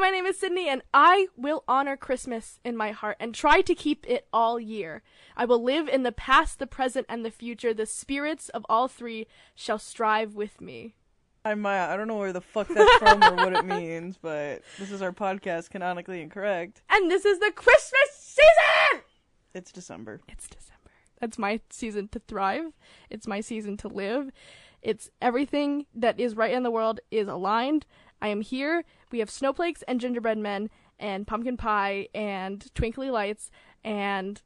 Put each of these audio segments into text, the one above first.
my name is Sydney, and I will honor Christmas in my heart and try to keep it all year. I will live in the past, the present, and the future. The spirits of all three shall strive with me. I'm Maya. I don't know where the fuck that's from or what it means, but this is our podcast, canonically incorrect. And this is the Christmas season! It's December. It's December. That's my season to thrive. It's my season to live. It's everything that is right in the world is aligned. I am here. We have snowflakes and gingerbread men and pumpkin pie and twinkly lights and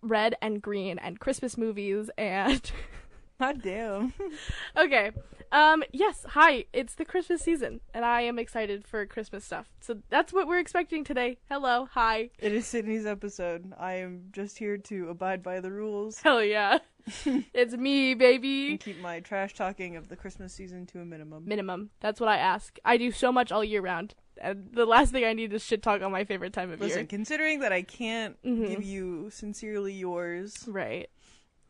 red and green and Christmas movies and God damn. okay. Um yes, hi. It's the Christmas season and I am excited for Christmas stuff. So that's what we're expecting today. Hello. Hi. It is Sydney's episode. I am just here to abide by the rules Hell yeah. it's me, baby. and keep my trash talking of the Christmas season to a minimum. minimum. That's what I ask. I do so much all year round. And the last thing I need is shit talk on my favorite time of Listen, year. considering that I can't Mhm. give you sincerely yours Right.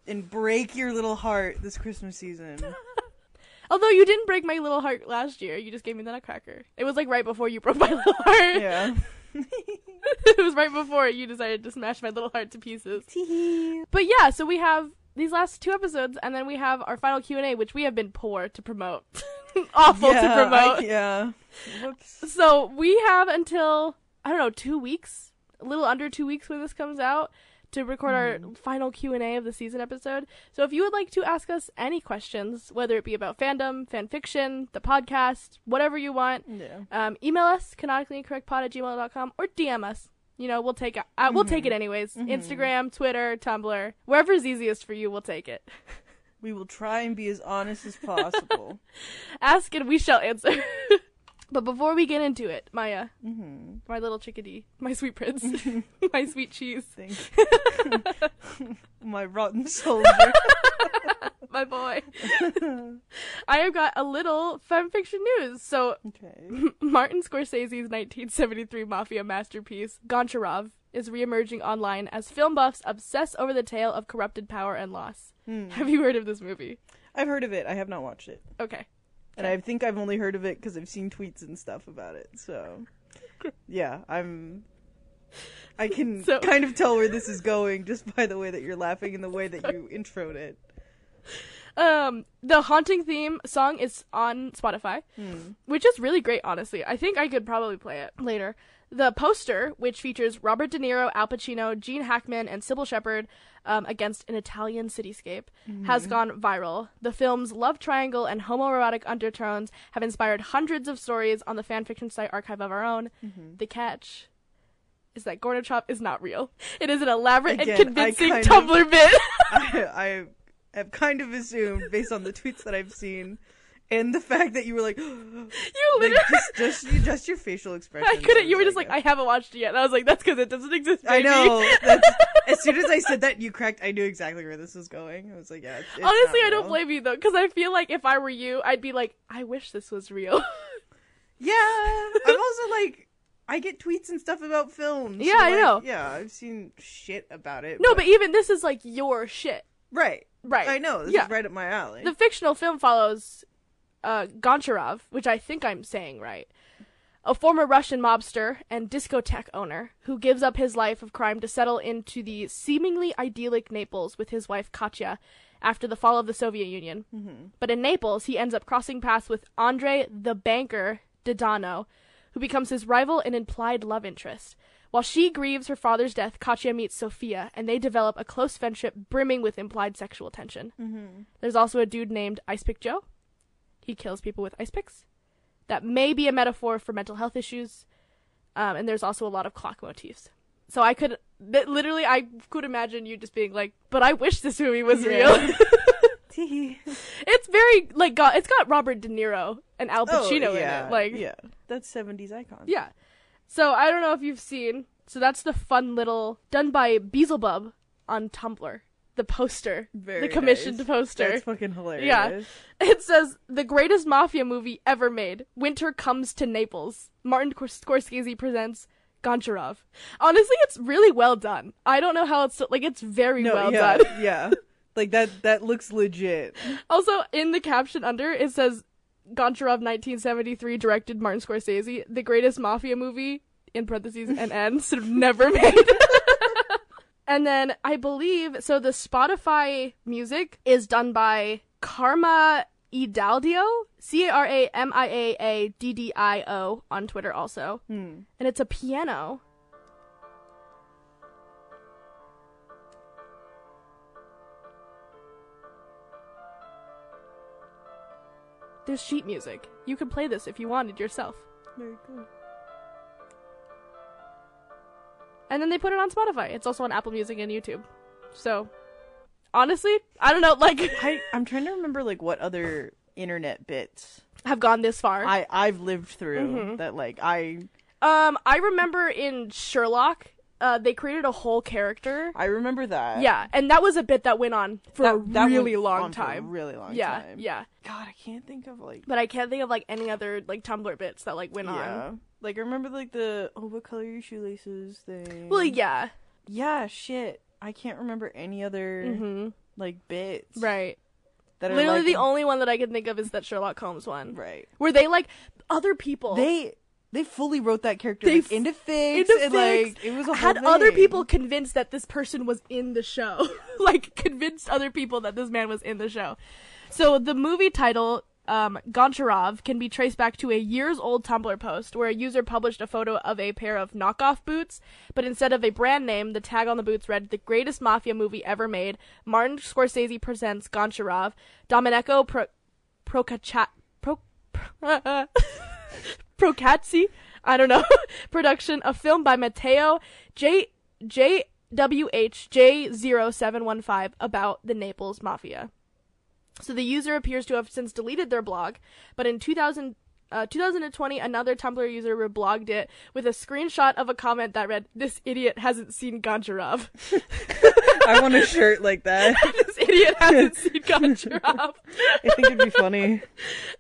and break your little heart this Christmas season. Although you didn't break my little heart last year, you just gave me the nutcracker. It was like right before you broke my little heart. yeah. it was right before you decided to smash my little heart to pieces. But yeah, so we have these last two episodes, and then we have our final Q and A, which we have been poor to promote, awful yeah, to promote. I- yeah. Whoops. So we have until I don't know two weeks, a little under two weeks when this comes out, to record our final Q and A of the season episode. So if you would like to ask us any questions, whether it be about fandom, fan fiction, the podcast, whatever you want, Yeah. um, email us canonicallyincorrectpod at gmail.com or DM us. You know, we'll take it. Uh, We'll take it anyways. Instagram, Twitter, Tumblr, wherever's easiest for you, we'll take it. We will try and be as honest as possible. Ask and we shall answer. but before we get into it, Maya, hmm my little chickadee, my sweet prince, my sweet cheese, Thank you. My rotten soldier. I have got a little fanfiction news. So, Okay. Martin Scorsese's 1973 mafia masterpiece, Goncharov, is reemerging online as film buffs obsess over the tale of corrupted power and loss. Hmm. Have you heard of this movie? I've heard of it. I have not watched it. Okay. And I think I've only heard of it because I've seen tweets and stuff about it. So, yeah, I'm. I can So- kind of tell where this is going just by the way that you're laughing and the way that you introed it. Um, the haunting theme song is on Spotify, Hmm. which is really great, honestly. I think I could probably play it later. The poster, which features Robert De Niro, Al Pacino, Gene Hackman, and Cybill Shepherd um, against an Italian cityscape, has gone viral. The film's love triangle and homoerotic undertones have inspired hundreds of stories on the fanfiction site Archive of Our Own. The catch is that Gorbachev is not real. It is an elaborate Again, and convincing kind of- Tumblr bit. I, I have kind of assumed, based on the tweets that I've seen, and the fact that you were like, you like literally. just, just, just your facial expression. I couldn't. You were just like, I haven't watched it yet. And I was like, that's because it doesn't exist. I know. As soon as I said that, you cracked. I knew exactly where this was going. I was like, yeah. It's, it's Honestly, I don't blame you though, because I feel like if I were you, I'd be like, I wish this was real. Yeah, I'm also like, I get tweets and stuff about films. Yeah, I like, know. Yeah, I've seen shit about it. no, but even this is like your shit, right, right? I know. This Yeah. is right up my alley. The fictional film follows uh, Goncharov, which I think I'm saying right, a former Russian mobster and discotheque owner who gives up his life of crime to settle into the seemingly idyllic Naples with his wife Katya after the fall of the Soviet Union. Mm-hmm. But in Naples, he ends up crossing paths with Andre the banker Dodano, who becomes his rival and implied love interest. While she grieves her father's death, Katya meets Sophia, and they develop a close friendship brimming with implied sexual tension. Mm-hmm. There's also a dude named Ice Pick Joe. He kills people with ice picks. That may be a metaphor for mental health issues. Um, and there's also a lot of clock motifs. So I could, th- literally, I could imagine you just being like, "But I wish this movie was Yeah. real." It's very like, got, it's got Robert De Niro and Al Oh, Pacino yeah, in it. Like, yeah, that's '70s icon. yeah. So I don't know if you've seen. So that's the fun little done by Beelzebub on Tumblr. The poster, Very the commissioned nice. poster. That's fucking hilarious. Yeah. It says the greatest mafia movie ever made. Winter comes to Naples. Martin Scor- Scorsese presents Goncharov. Honestly, it's really well done. I don't know how it's like. It's very No, well yeah, done. yeah. Like that. That looks legit. Also, in the caption under, it says Goncharov 1973 directed Martin Scorsese, the greatest mafia movie in parentheses and of never made. and then I believe so the Spotify music is done by Karma Idaldio, C A R A M I A A D D I O on Twitter also. Hmm. And it's a piano. There's sheet music. You could play this if you wanted yourself. Very cool. And then they put it on Spotify. It's also on Apple Music and YouTube. So, honestly, I don't know, like, I I'm trying to remember like what other internet bits have gone this far. I I've lived through Mhm. that like I Um, I remember in Sherlock, uh, they created a whole character. I remember that. Yeah, and that was a bit that went on for that, a that really long on for a time. really long yeah, time. yeah. God, I can't think of like But I can't think of like any other like Tumblr bits that like went yeah. on. Like I remember like the oh what color your shoelaces thing. Well, yeah. yeah, shit. I can't remember any other hmm like bits. Right. That are Literally, like, the only one that I can think of is that Sherlock Holmes one, right. where they like other people. They they fully wrote that character They like, into fics into and like it was a had whole other people convinced that this person was in the show. like convinced other people that this man was in the show. So the movie title um, Goncharov can be traced back to a years old Tumblr post where a user published a photo of a pair of knockoff boots, but instead of a brand name, the tag on the boots read "The greatest mafia movie ever made." Martin Scorsese presents Goncharov. Domenico Pro Procaccia Pro, Pro Procazzi, I don't know, production, a film by Matteo J J W H J 715 about the Naples Mafia. So the user appears to have since deleted their blog, but in 2000, uh, 2020, another Tumblr user reblogged it with a screenshot of a comment that read, "This idiot hasn't seen Goncharov. I want a shirt like that. this idiot hasn't seen Goncharov." I think it'd be funny.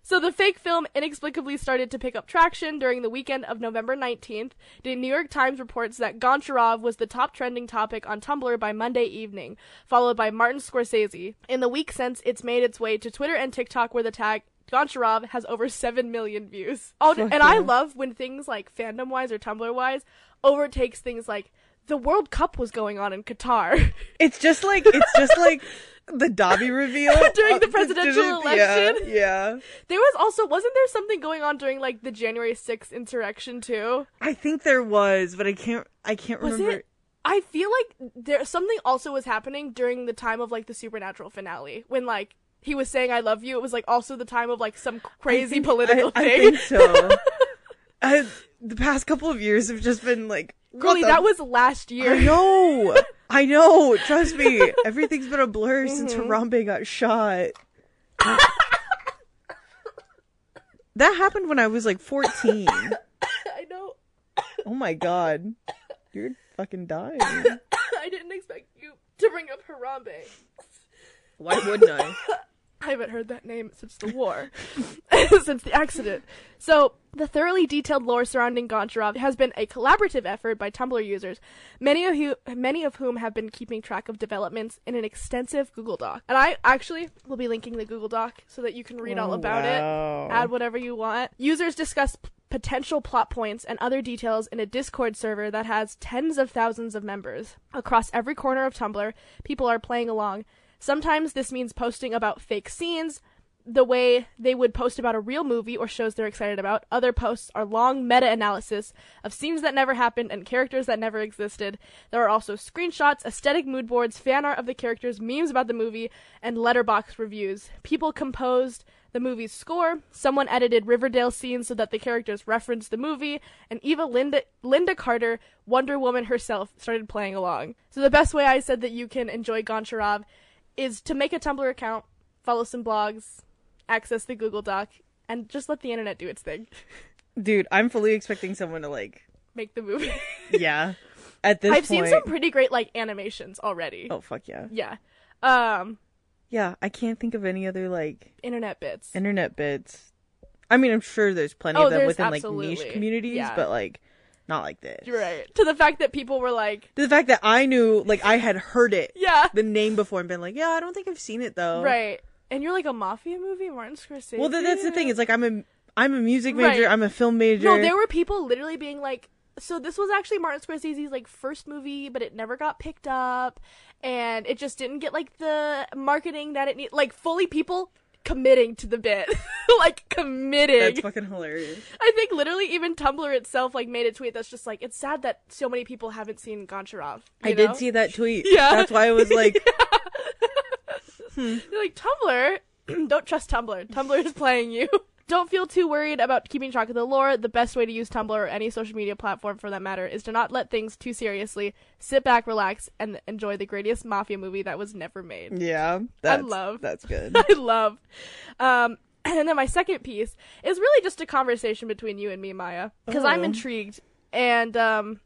So the fake film inexplicably started to pick up traction during the weekend of November 19th. The New York Times reports that Goncharov was the top trending topic on Tumblr by Monday evening, followed by Martin Scorsese. In the week since, it's made its way to Twitter and TikTok where the tag Goncharov has over 7 million views. Oh, Fuck and I love when things like fandom wise or Tumblr wise overtakes things like the World Cup was going on in Qatar. It's just like it's just like the Dobby reveal During the presidential yeah, election. Yeah, there was also wasn't there something going on during like the January 6th insurrection too? I think there was, but I can't. I can't Was remember. it? I feel like there something also was happening during the time of like the supernatural finale when like he was saying I love you. It was like also the time of like some crazy think- political I, thing. I think so. I, the past couple of years have just been like, Girlie, the- that was last year. I know. I know. Trust me. Everything's been a blur since Mhm. Harambe got shot. that happened when I was like 14. I know. Oh my god. You're fucking dying. I didn't expect you to bring up Harambe. Why wouldn't I? I haven't heard that name since the war, since the accident. So, the thoroughly detailed lore surrounding Goncharov has been a collaborative effort by Tumblr users, many of who, many of whom have been keeping track of developments in an extensive Google Doc. And I actually will be linking the Google Doc so that you can read all Oh, about wow. it, add whatever you want. Users discuss p- potential plot points and other details in a Discord server that has tens of thousands of members. Across every corner of Tumblr, people are playing along. Sometimes this means posting about fake scenes, the way they would post about a real movie or shows they're excited about. Other posts are long meta analysis of scenes that never happened and characters that never existed. There are also screenshots, aesthetic mood boards, fan art of the characters, memes about the movie, and Letterboxd reviews. People composed the movie's score, someone edited Riverdale scenes so that the characters referenced the movie, and Eva Linda Lynda Carter, Wonder Woman herself, started playing along. So the best way I said that you can enjoy Goncharov is to make a Tumblr account, follow some blogs, access the Google Doc, and just let the internet do its thing. Dude, I'm fully expecting someone to like, Make the movie. yeah. At this I've point, seen some pretty great like animations already. Oh fuck yeah. Yeah. Um, Yeah, I can't think of any other like internet bits. internet bits. I mean, I'm sure there's plenty Oh, of them within like niche communities, Yeah. but like not like this. You're right. To the fact that people were like, To The fact that I knew, like, I had heard it, yeah, the name before, and been like, yeah, I don't think I've seen it though. right. And you're like a mafia movie, Martin Scorsese. Well, th- that's the thing. It's like I'm a I'm a music Right. major. I'm a film major. No, there were people literally being like, so this was actually Martin Scorsese's like first movie, but it never got picked up, and it just didn't get like the marketing that it need. Like fully people committing to the bit, like committing. That's fucking hilarious. I think literally even Tumblr itself like made a tweet that's just like it's sad that so many people haven't seen Goncharov. I you did see that tweet. Yeah. That's why I was like, hmm. They're like Tumblr. Don't trust Tumblr. Tumblr is playing you. Don't feel too worried about keeping track of the lore. The best way to use Tumblr or any social media platform for that matter is to not let things too seriously. Sit back, relax, and enjoy the greatest mafia movie that was never made. yeah, that's, love- That's good. I love. Um, and then my second piece is really just a conversation between you and me, Maya, because I'm Oh. intrigued. And um,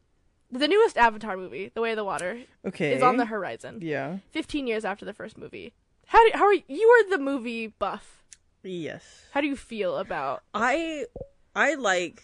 the newest Avatar movie, The Way of the Water, Okay. is on the horizon. Yeah. 15 years after the first movie. How do, how are you are the movie buff? Yes. How do you feel about? I I like.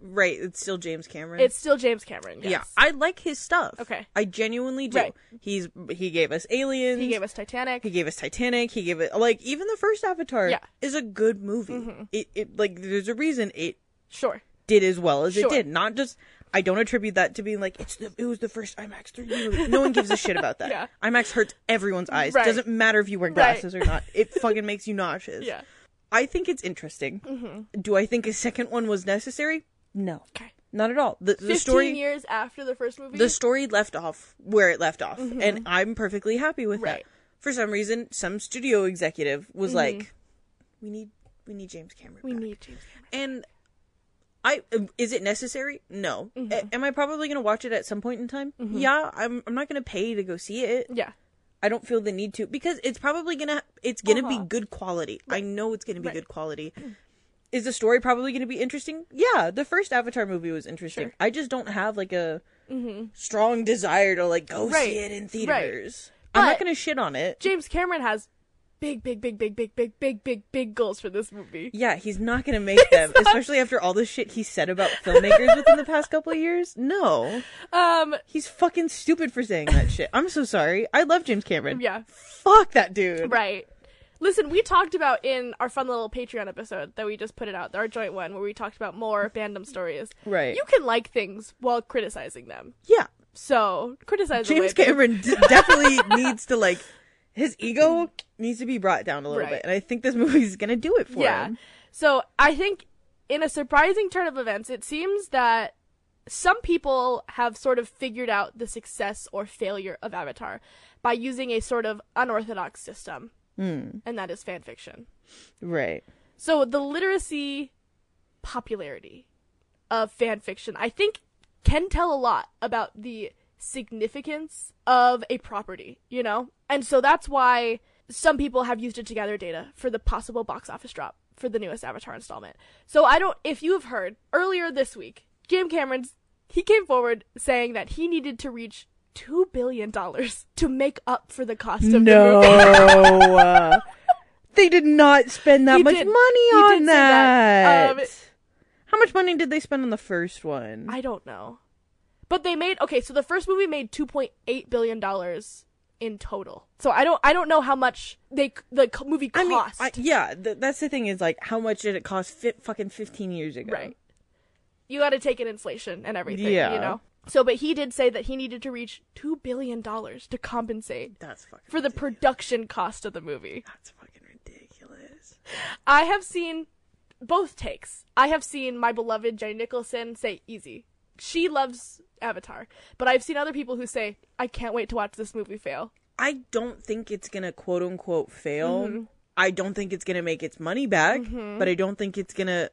Right, it's still James Cameron. It's still James Cameron. Yes. Yeah, I like his stuff. Okay. I genuinely do. Right. He's he gave us Aliens. he gave us Titanic. He gave us Titanic. He gave it like even the first Avatar Yeah. is a good movie. Mm-hmm. It it like there's a reason it Sure. did as well as Sure. it did. Not just I don't attribute that to being like it's the it was the first IMAX 3D. No one gives a shit about that. Yeah. IMAX hurts everyone's eyes. Right. Doesn't matter if you wear Right. glasses or not. It fucking makes you nauseous. Yeah. I think it's interesting. Mm-hmm. Do I think a second one was necessary? No, Okay. not at all. The, the 15 story years after the first movie. the story left off where it left off, and I'm perfectly happy with Mm-hmm. Right. Mm-hmm. that. For some reason, some studio executive was like, "We need, we need James Cameron." we back." need James Cameron. And I is it necessary? No. Mm-hmm. A- am I probably gonna watch it at some point in time? Yeah. I'm. I'm not gonna pay to go see it. Yeah. I don't feel the need to because it's probably gonna. It's gonna Uh-huh. be good quality. I know it's gonna be Right. good quality. Is the story probably gonna be interesting? Yeah. The first Avatar movie was interesting. Sure. I just don't have like a strong desire to like go Mm-hmm. Right. see it in Right. theaters. I'm not gonna shit on it. James Cameron has big, big, big, big, big, big, big, big, big goals for this movie. Yeah, he's not gonna make them, especially after all the shit he said about filmmakers within the past couple of years. No, Um. he's fucking stupid for saying that shit. I'm so sorry. I love James Cameron. Yeah. Fuck that dude. Right. Listen, we talked about in our fun little Patreon episode that we just put it out, our joint one, where we talked about more fandom stories. Right. You can like things while criticizing them. Yeah. So criticize James. Cameron d- definitely needs to like his ego needs to be brought down a little Right. bit, and I think this movie's gonna do it for Yeah. him. So I think in a surprising turn of events, it seems that some people have sort of figured out the success or failure of Avatar by using a sort of unorthodox system, Hmm. and that is fan fiction. Right. So the literacy popularity of fan fiction, I think, can tell a lot about the significance of a property, you know? And so that's why some people have used it to gather data for the possible box office drop for the newest Avatar installment. So I don't if you have heard earlier this week, James Cameron's he came forward saying that he needed to reach two billion dollars to make up for the cost of the movie. uh, they did not spend that He much did- money on that. that. Um, How much money did they spend on the first one? I don't know. But they made okay, so the first movie made 2.8 billion dollars in total. So I don't I don't know how much they the movie I mean, cost. I, yeah, th- that's the thing is like, how much did it cost? Fi- fucking fifteen years ago, Right. You got to take in inflation and everything, Yeah. you know. So but he did say that he needed to reach 2 billion dollars to compensate That's fucking for the production cost of the movie. That's fucking ridiculous. I have seen both takes. I have seen my beloved Jenny Nicholson say easy. She loves Avatar, but I've seen other people who say I can't wait to watch this movie fail. I don't think it's gonna quote unquote fail. I don't think it's gonna make its money back, but I don't think it's gonna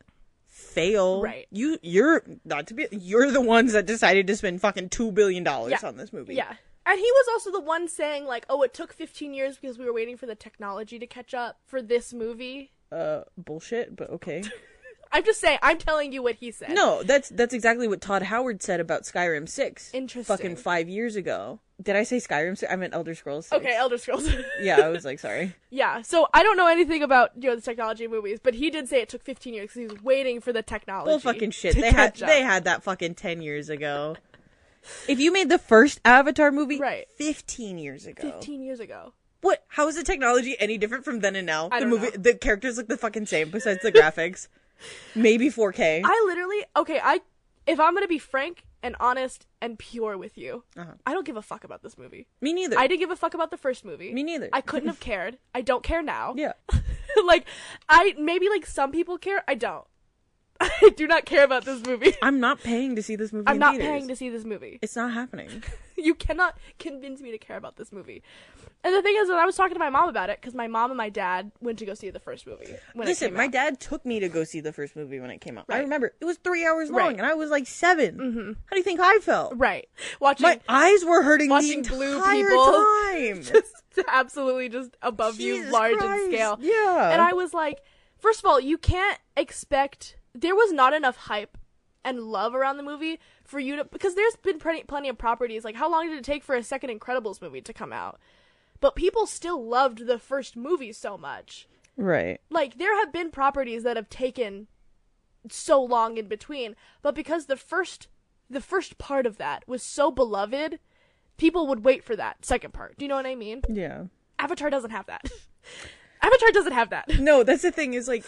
fail. Right. You you're not to be you're the ones that decided to spend fucking two billion dollars Yeah. on this movie. Yeah. And he was also the one saying like, "Oh, it took 15 years because we were waiting for the technology to catch up for this movie." Uh bullshit, but okay. I'm just saying, I'm telling you what he said. no, that's that's exactly what Todd Howard said about Skyrim six. Interesting. Fucking five years ago. Did I say Skyrim 6? I meant Elder Scrolls 6. Okay, Elder Scrolls. yeah, I was like, sorry. yeah. So I don't know anything about you know the technology movies, but he did say it took 15 years because he was waiting for the technology. Well, fucking shit. They had up. they had that fucking ten years ago. If you made the first Avatar movie, Right. fifteen years ago, 15 years ago. What? How is the technology any different from then and now? I the movie, know. the characters look the fucking same besides the graphics. Maybe 4K. I literally okay. I if I'm gonna be frank and honest and pure with you, Uh-huh. I don't give a fuck about this movie. Me neither. I didn't give a fuck about the first movie. Me neither. I couldn't have cared. I don't care now. yeah. like I maybe like some people care. I don't. I do not care about this movie. I'm not paying to see this movie. I'm not theaters. paying to see this movie. It's not happening. You cannot convince me to care about this movie. And the thing is, when I was talking to my mom about it, because my mom and my dad went to go see the first movie. When it Listen, my out. dad took me to go see the first movie when it came out. I remember it was three hours long, Right. and I was like 7 Mm-hmm. How do you think I felt? right watching My eyes were hurting watching the blue people. time. just absolutely just above you, large Christ. in scale. Yeah. And I was like, first of all, you can't expect there was not enough hype and love around the movie for you to because there's been plenty plenty of properties. Like how long did it take for a second Incredibles movie to come out? But people still loved the first movie so much. right. Like there have been properties that have taken so long in between, but because the first the first part of that was so beloved, people would wait for that second part. Do you know what I mean? Yeah. Avatar doesn't have that. Avatar doesn't have that. No, that's the thing. Is like,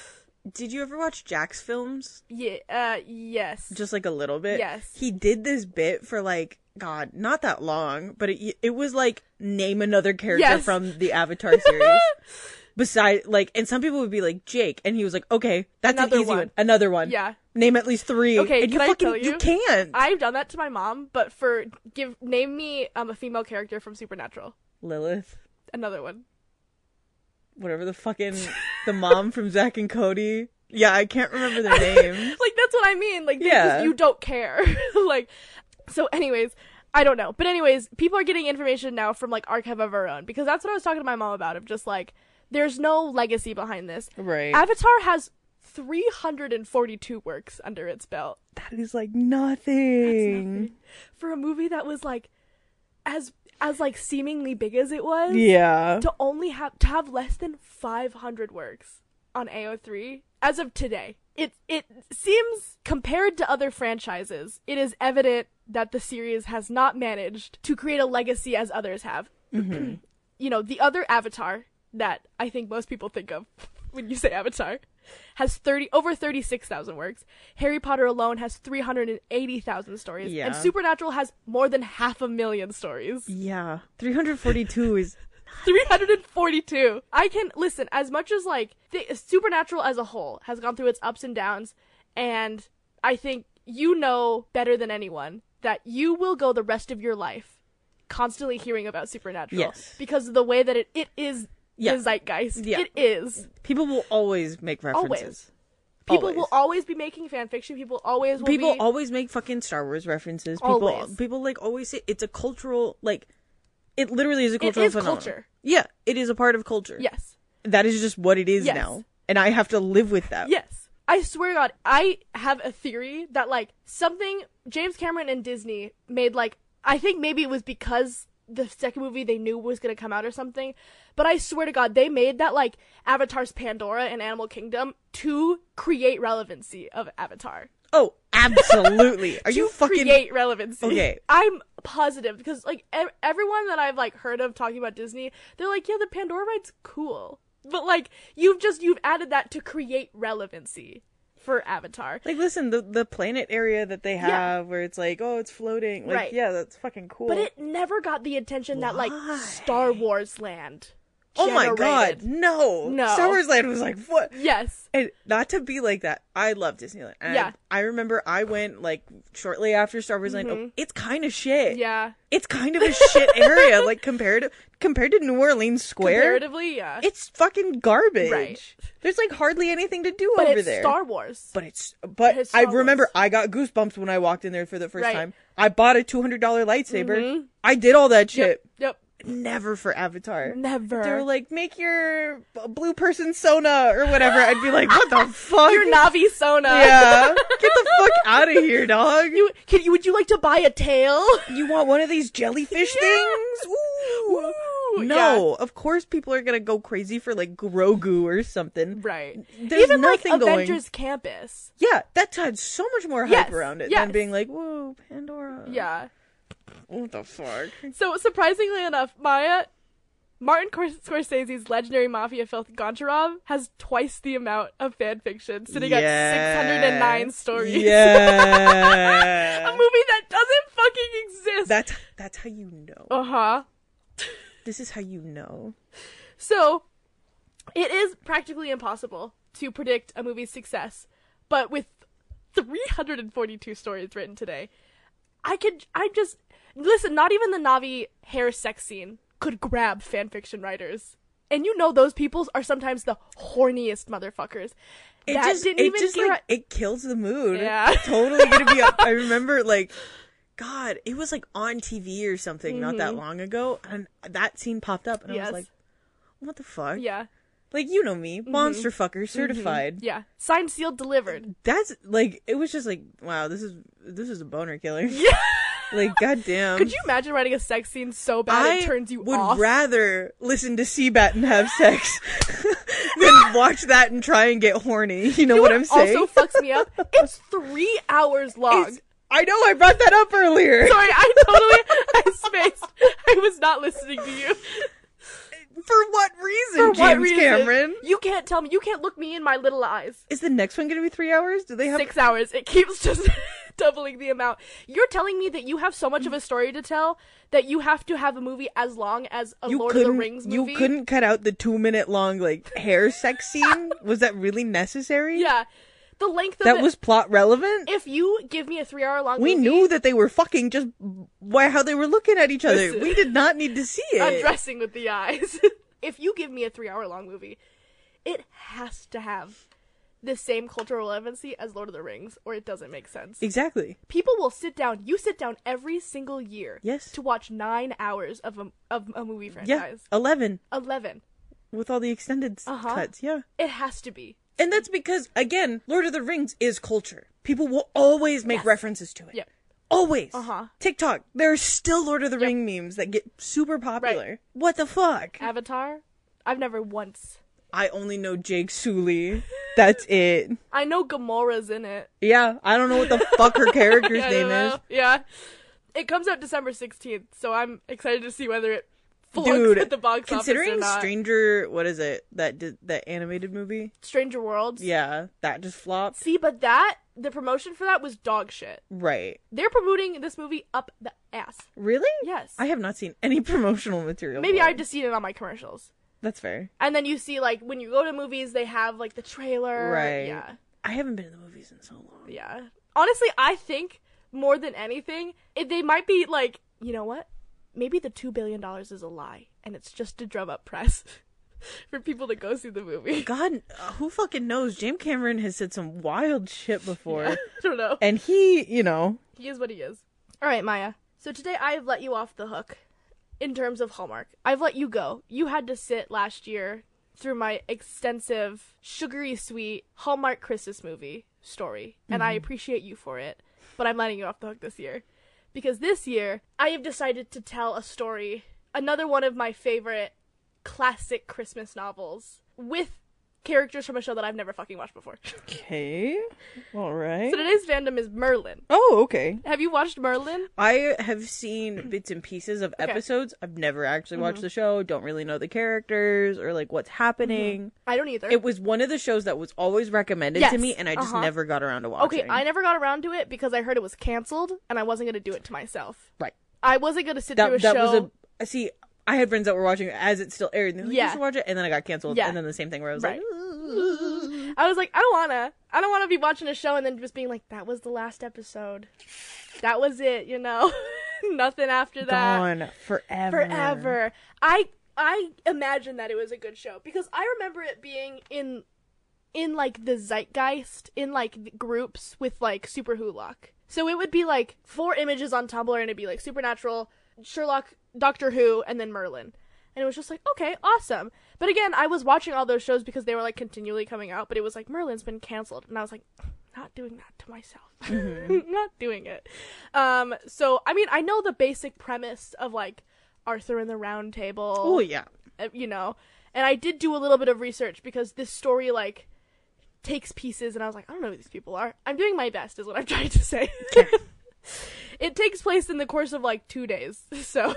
did you ever watch Jacksfilms? Yeah. Uh. Yes. Just like a little bit. Yes. He did this bit for like God, not that long, but it it was like name another character Yes. from the Avatar series. Beside, like, and some people would be like Jake, and he was like, okay, that's Another an easy one. one. Another one. Yeah. Name at least three. Okay, and you fucking tell you? can't. I've done that to my mom, but for give name me um a female character from Supernatural. Lilith, Another one. Whatever the fucking the mom from Zack and Cody. Yeah, I can't remember their name. like that's what I mean. Like Yeah. you don't care. like so anyways, I don't know. But anyways, people are getting information now from like Archive of Our Own because that's what I was talking to my mom about of just like there's no legacy behind this. Right. Avatar has 342 works under its belt that is like nothing. for a movie that was like as as like seemingly big as it was. Yeah. to only have to have less than 500 works on AO3 as of today. It it seems compared to other franchises, it is evident that the series has not managed to create a legacy as others have. Mm-hmm. you know, the other Avatar that I think most people think of when you say Avatar has 30 over 36,000 works. Harry Potter alone has 380,000 stories Yeah. and Supernatural has more than half a million stories. Yeah. 342 is 342. I can listen as much as like the supernatural as a whole has gone through its ups and downs and I think you know better than anyone that you will go the rest of your life constantly hearing about supernatural Yes. because of the way that it, it is Yeah. the zeitgeist. Yeah. It is. people will always make references. Always. People Always. will always be making fan fiction. People always will People be always make fucking Star Wars references. People Always. people like always say it's a cultural like it literally is a it cultural is phenomenon. culture. Yeah, it is a part of culture. Yes. That is just what it is Yes. now. And I have to live with that. Yes. I swear to God, I have a theory that like something James Cameron and Disney made like I think maybe it was because the second movie they knew was gonna come out or something, but I swear to God they made that like Avatar's Pandora and Animal Kingdom to create relevancy of Avatar. Oh, absolutely. Are you fucking create relevancy? Okay. I'm positive because like ev- everyone that I've like heard of talking about Disney, they're like, yeah, the Pandora ride's cool, but like you've just you've added that to create relevancy for Avatar. like listen, the the planet area that they have Yeah. where it's like, oh, it's floating. Like, Right. yeah, that's fucking cool. But it never got the attention that like Star Wars Land. Oh my god, no. No. Star Wars Land was like, what? Yes. And not to be like that. I love Disneyland. And Yeah. I, I remember I went like shortly after Star Wars Land. Oh, it's kind of shit. Mm-hmm. Yeah. It's kind of a shit area. Like compared to compared to New Orleans Square. Comparatively, yeah. It's fucking garbage. Right. There's like hardly anything to do but over it's there. Star Wars. but it's but It's I remember Wars. I got goosebumps when I walked in there for the first Right. time. I bought a two hundred dollar lightsaber. I did all that shit. Yep. Yep. Never for Avatar. Never. They were like, make your blue person Sona or whatever. I'd be like, what the fuck? Your Na'vi Sona. yeah, get the fuck out of here, dog. You can you would you like to buy a tail? You want one of these jellyfish Yeah. things? Ooh. Ooh, No, of course people are gonna go crazy for like Grogu or something. Right. There's Even like nothing going- Avengers Campus. Yeah, that had so much more hype Yes, around it yes. than being like, whoa, Pandora. Yeah. What the fuck? So surprisingly enough, Maya, Martin Cor- Scorsese's legendary mafia filth Goncharov has twice the amount of fan fiction, sitting at 609 stories. Yeah. a movie that doesn't fucking exist. that's that's how you know. uh huh. This is how you know. So, it is practically impossible to predict a movie's success, but with 342 stories written today, I could, I just, listen, not even the Na'vi hair sex scene could grab fanfiction writers. And you know those people are sometimes the horniest motherfuckers. It that just didn't it even just like it kills the mood. Yeah. totally gonna be. Up. I remember like, God, it was like on TV or something not that long ago, and that scene popped up, and I Mm-hmm. Was like, what the fuck? yeah. Like you know me, monster fucker, certified. Yeah. Signed, sealed, delivered. That's like it was just like wow, this is this is a boner killer. Yeah. Like goddamn. Could you imagine writing a sex scene so bad I it turns you off? I would off? rather listen to Seabat and have sex than watch that and try and get horny. You know You what know I'm saying? Also fucks me up. It's three hours long. It's- I know I brought that up earlier. Sorry, I totally I spaced. I was not listening to you. For what reason, For James what reason? Cameron? You can't tell me. You can't look me in my little eyes. Is the next one going to be three hours? Do they have? Six hours. It keeps just doubling the amount. You're telling me that you have so much of a story to tell that you have to have a movie as long as a You Lord of the. Rings You couldn't cut out the two minute long like hair sex scene. was that really necessary? Yeah, the length of That it. was plot relevant. If you give me a three-hour long, we movie, knew that they were fucking just by how they were looking at each other. We did not need to see it. undressing with the eyes. if you give me a three-hour long movie, it has to have the same cultural relevancy as Lord of the Rings, or it doesn't make sense. Exactly. People will sit down. You sit down every single year. Yes. To watch nine hours of a of a movie franchise. Yeah. Eleven Eleven. with all the extended Uh-huh. cuts. Yeah. It has to be. And that's because, again, Lord of the Rings is culture. People will always make Yes. references to it. Yep. Always. Uh-huh. TikTok. There are still Lord of the Ring memes that get super popular. What the fuck? Avatar. I've never once. I only know Jake Sully. That's it. I know Gamora's in it. Yeah, I don't know what the fuck her character's I name don't is. know. Yeah. It comes out December 16th, so I'm excited to see whether it Dude, at the box considering. Stranger, what is it? That did that animated movie? Stranger Worlds. Yeah, that just flopped. See, but that the promotion for that was dog shit. Right. They're promoting this movie up the ass. Really? Yes. I have not seen any promotional material. Maybe I've just seen it on my commercials. That's fair. And then you see like when you go to movies, they have like the trailer. Right. Yeah. I haven't been to the movies in so long. Yeah. Honestly, I think more than anything, it, they might be like, you know what? Maybe the two billion dollars is a lie, and it's just to drum up press for people to go see the movie. God, uh, who fucking knows? James Cameron has said some wild shit before. I don't know. And he, you know, He is what he is. All right, Maya. So today I have let you off the hook in terms of Hallmark. I've let you go. You had to sit last year through my extensive, sugary sweet Hallmark Christmas movie story, and I appreciate you for it. But I'm letting you off the hook this year because this year I have decided to tell a story, another one of my favorite classic Christmas novels with characters from a show that I've never fucking watched before. okay, all right. so today's fandom is Merlin. oh, okay. Have you watched Merlin? I have seen bits and pieces of episodes. I've never actually watched the show. Don't really know the characters or like what's happening. I don't either. It was one of the shows that was always recommended to me, and I just uh-huh. never got around to watching. Okay, I never got around to it because I heard it was canceled, and I wasn't gonna do it to myself. right. I wasn't gonna sit That through a that show. was a see. I had friends that were watching it as it still aired, and like, Yeah. "You should watch it," and then I got canceled, Yeah. and then the same thing where I was Right. like, I was like, I don't wanna. I don't wanna be watching a show and then just being like, that was the last episode. That was it, you know. Nothing after that. "Gone forever, Forever. I I imagine that it was a good show because I remember it being in in like the zeitgeist in like the groups with like Super Wholock. So it would be like four images on Tumblr and it'd be like Supernatural, Sherlock, Doctor Who, and then Merlin. And it was just like, okay, awesome. But again, I was watching all those shows because they were like continually coming out, but it was like Merlin's been canceled. And I was like, not doing that to myself. not doing it. Um, so I mean, I know the basic premise of like Arthur and the Round Table Oh yeah, uh, you know and i did do a little bit of research because this story like takes pieces and i was like i don't know who these people are i'm doing my best is what i'm trying to say it takes place in the course of like two days. So,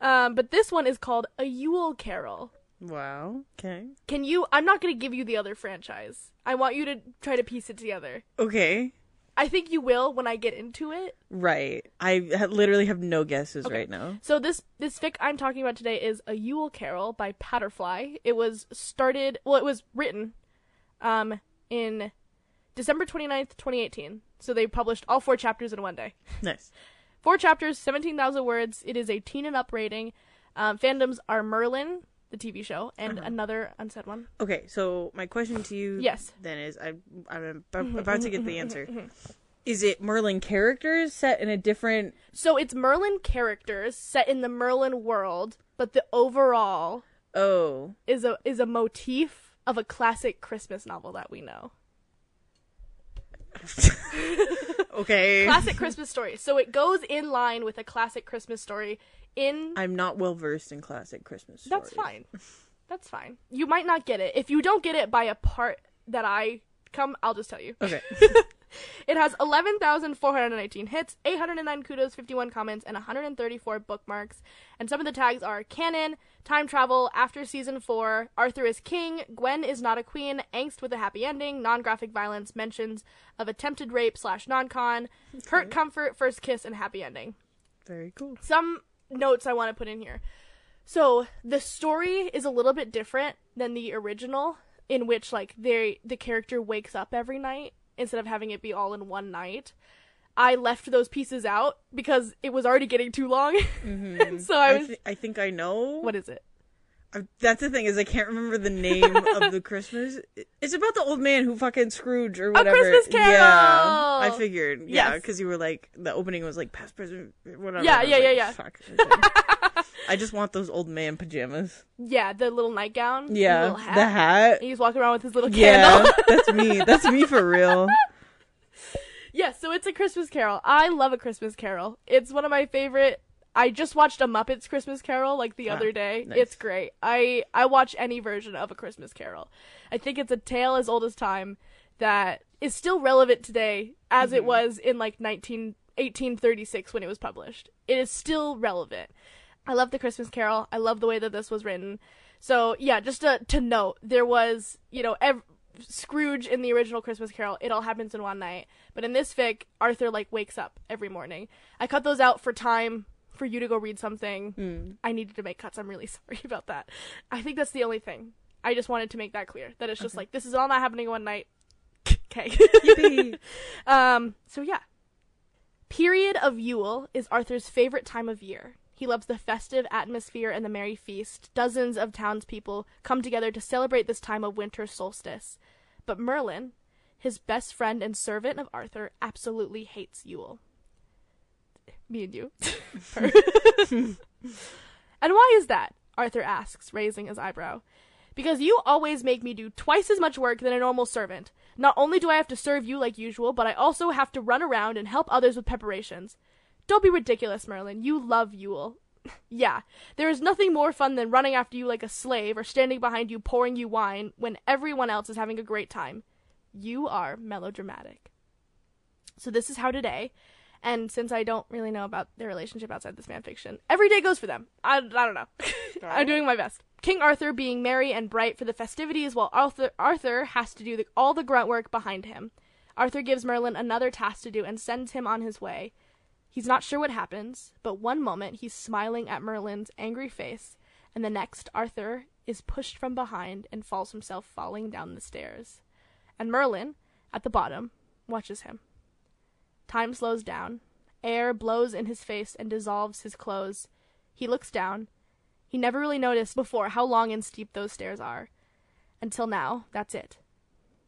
um, but this one is called a Yule Carol. Wow. Okay. Can you? I'm not gonna give you the other franchise. I want you to try to piece it together. Okay. I think you will when I get into it. Right. I ha- literally have no guesses right now. So this this fic I'm talking about today is a Yule Carol by Patterfly. It was started. Well, it was written, um, in December 29th, 2018. So they published all four chapters in one day. Nice. Four chapters, 17,000 words. It is a teen and up rating. Um, fandoms are Merlin, the TV show, and another unsaid one. Okay, so my question to you Yes. then is I I'm ab- about to get the answer. Is it Merlin characters set in a different So it's Merlin characters set in the Merlin world, but the overall Oh. is a is a motif of a classic Christmas novel that we know. Okay. Classic Christmas story. So it goes in line with a classic Christmas story in I'm not well versed in classic Christmas stories. That's fine. That's fine. You might not get it. If you don't get it by a part that I come, I'll just tell you. Okay. It has 11,419 hits, 809 kudos, 51 comments, and 134 bookmarks. And some of the tags are canon, time travel, after season 4, Arthur is king, Gwen is not a queen, angst with a happy ending, non graphic violence, mentions of attempted rape slash non con, hurt comfort, first kiss, and happy ending. Very cool. Some notes I want to put in here. So the story is a little bit different than the original, in which like they the character wakes up every night instead of having it be all in one night. I left those pieces out because it was already getting too long. and mm-hmm. so I I, was I think I know. what is it? That's the thing is I can't remember the name of the Christmas. It's about the old man who fucking Scrooge or whatever. A Christmas Carol! Yeah, I figured. Yeah, Yes. because you were like the opening was like past, present, whatever. Yeah, I yeah, like, yeah, yeah. Fuck. I just want those old man pajamas. Yeah, the little nightgown. the Yeah, little hat. the hat. He's walking around with his little Yeah, candle. that's me. That's me for real. Yes, so it's a Christmas Carol. I love a Christmas Carol. It's one of my favorite. I just watched a Muppets Christmas Carol like the Ah, other day. nice. It's great. I I watch any version of a Christmas Carol. I think it's a tale as old as time that is still relevant today as Mm-hmm. it was in like 19 1836 when it was published. It is still relevant. I love the Christmas Carol. I love the way that this was written. So yeah, just to to note, there was you know ev- Scrooge in the original Christmas Carol. It all happens in one night, but in this fic, Arthur like wakes up every morning. I cut those out for time for you to go read something. I needed to make cuts. I'm really sorry about that. I think that's the only thing. I just wanted to make that clear that it's just like this is all not happening one night. Okay. Um, so yeah. Period of Yule is Arthur's favorite time of year. He loves the festive atmosphere and the merry feast. Dozens of townspeople come together to celebrate this time of winter solstice. But Merlin, his best friend and servant of Arthur, absolutely hates Yule. Me and you. and why is that? Arthur asks, raising his eyebrow. Because you always make me do twice as much work than a normal servant. Not only do I have to serve you like usual, but I also have to run around and help others with preparations. Don't be ridiculous, Merlin. You love Yule. yeah, there is nothing more fun than running after you like a slave or standing behind you pouring you wine when everyone else is having a great time. You are melodramatic. So this is how today, and since I don't really know about their relationship outside this fanfiction, every day goes for them. I, I don't know. I'm doing my best. King Arthur being merry and bright for the festivities, while Arthur Arthur has to do the, all the grunt work behind him. Arthur gives Merlin another task to do and sends him on his way. He's not sure what happens, but one moment he's smiling at Merlin's angry face, and the next Arthur is pushed from behind and falls himself falling down the stairs. And Merlin, at the bottom, watches him. Time slows down. Air blows in his face and dissolves his clothes. He looks down. He never really noticed before how long and steep those stairs are. Until now, that's it.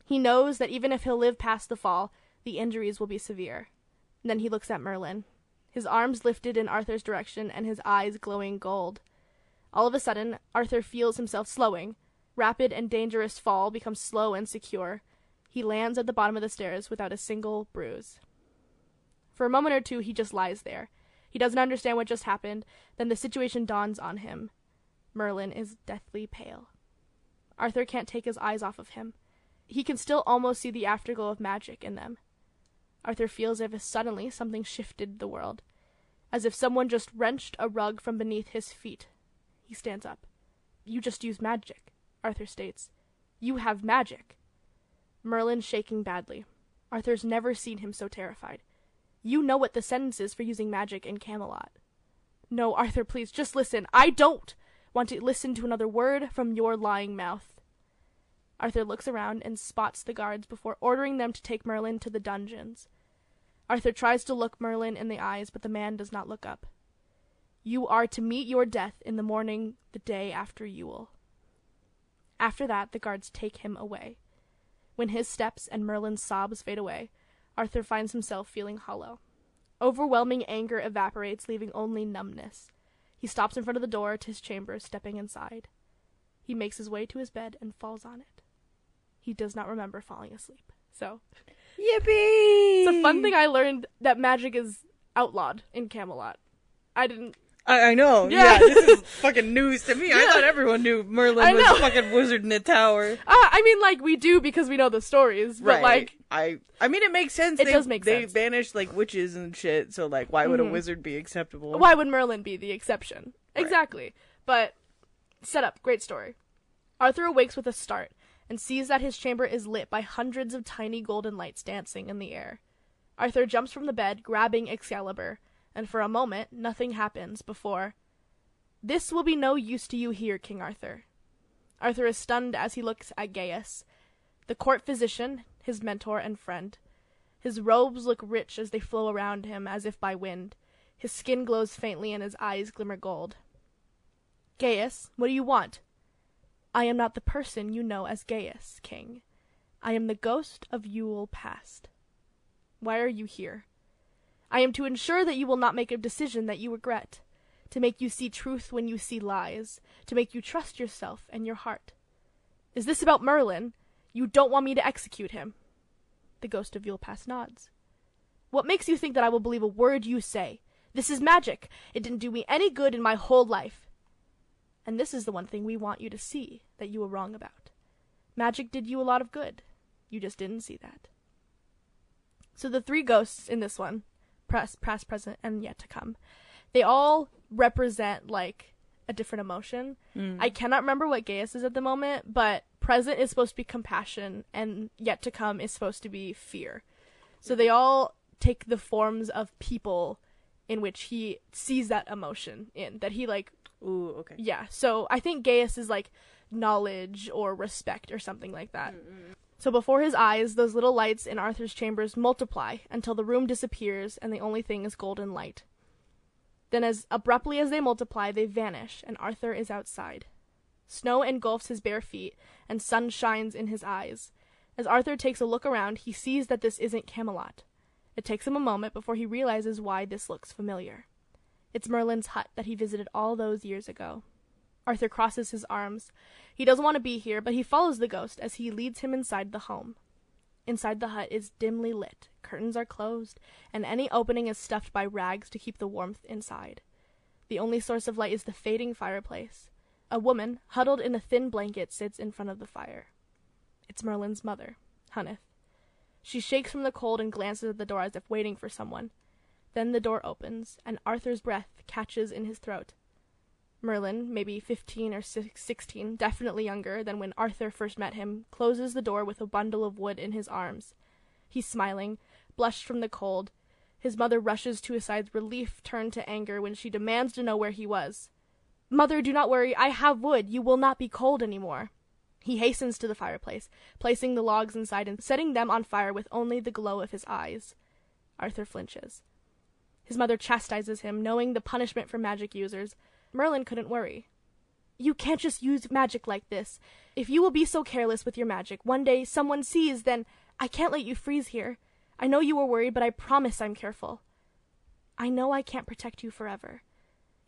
He knows that even if he'll live past the fall, the injuries will be severe. Then he looks at Merlin, his arms lifted in Arthur's direction and his eyes glowing gold. All of a sudden, Arthur feels himself slowing. Rapid and dangerous fall becomes slow and secure. He lands at the bottom of the stairs without a single bruise. For a moment or two, he just lies there. He doesn't understand what just happened. Then the situation dawns on him. Merlin is deathly pale. Arthur can't take his eyes off of him. He can still almost see the afterglow of magic in them. Arthur feels as if suddenly something shifted the world. as if someone just wrenched a rug from beneath his feet. He stands up. You just used magic, Arthur states. You have magic. Merlin's shaking badly. Arthur's never seen him so terrified. You know what the sentence is for using magic in Camelot. No, Arthur, please, just listen. I don't want to listen to another word from your lying mouth. Arthur looks around and spots the guards before ordering them to take Merlin to the dungeons. Arthur tries to look Merlin in the eyes, but the man does not look up. You are to meet your death in the morning the day after Yule. After that, the guards take him away. When his steps and Merlin's sobs fade away, Arthur finds himself feeling hollow. Overwhelming anger evaporates, leaving only numbness. He stops in front of the door to his chamber, stepping inside. He makes his way to his bed and falls on it. He does not remember falling asleep. So, Yippee! it's a fun thing I learned that magic is outlawed in Camelot. I didn't. I, I know. Yeah. Yeah. this is fucking news to me. I thought everyone knew Merlin was a fucking wizard in a tower. Uh, I mean, like we do because we know the stories, but right. like, I I mean it makes sense. It they, does make they sense. banished like witches and shit, so like why would Mhm. a wizard be acceptable? why would Merlin be the exception? Right. Exactly. But set up, great story. Arthur awakes with a start and sees that his chamber is lit by hundreds of tiny golden lights dancing in the air. Arthur jumps from the bed, grabbing Excalibur, and for a moment nothing happens before. This will be no use to you here, King Arthur. Arthur is stunned as he looks at Gaius, the court physician, his mentor and friend. His robes look rich as they flow around him as if by wind. His skin glows faintly and his eyes glimmer gold. Gaius, what do you want? I am not the person you know as Gaius, king. I am the ghost of Yule past. Why are you here? I am to ensure that you will not make a decision that you regret, to make you see truth when you see lies, to make you trust yourself and your heart. Is this about Merlin? You don't want me to execute him. The ghost of Yule nods. What makes you think that I will believe a word you say? This is magic. It didn't do me any good in my whole life. And this is the one thing we want you to see that you were wrong about. Magic did you a lot of good. You just didn't see that. So the three ghosts in this one, past, past, present, and yet to come, they all represent like a different emotion. Mm. I cannot remember what Gaius is at the moment, but present is supposed to be compassion, and yet to come is supposed to be fear. So they all take the forms of people in which he sees that emotion in that he like Ooh, okay. yeah. So I think Gaius is like knowledge or respect or something like that. Mm, mm, mm. So before his eyes, those little lights in Arthur's chambers multiply until the room disappears and the only thing is golden light. Then, as abruptly as they multiply, they vanish, and Arthur is outside. Snow engulfs his bare feet, and sun shines in his eyes. As Arthur takes a look around, he sees that this isn't Camelot. It takes him a moment before he realizes why this looks familiar. It's Merlin's hut that he visited all those years ago. Arthur crosses his arms. He doesn't want to be here, but he follows the ghost as he leads him inside the home. Inside the hut is dimly lit, curtains are closed, and any opening is stuffed by rags to keep the warmth inside. The only source of light is the fading fireplace. A woman, huddled in a thin blanket, sits in front of the fire. It's Merlin's mother, Hunith. She shakes from the cold and glances at the door as if waiting for someone. Then the door opens, and Arthur's breath catches in his throat. Merlin, maybe fifteen or sixteen, definitely younger than when Arthur first met him, closes the door with a bundle of wood in his arms. He's smiling, blushed from the cold. His mother rushes to his side, relief turned to anger when she demands to know where he was. Mother, do not worry. I have wood. You will not be cold any more. He hastens to the fireplace, placing the logs inside and setting them on fire with only the glow of his eyes. Arthur flinches. His mother chastises him, knowing the punishment for magic users. Merlin couldn't worry. You can't just use magic like this. If you will be so careless with your magic, one day someone sees, then I can't let you freeze here. I know you were worried, but I promise I'm careful. I know I can't protect you forever.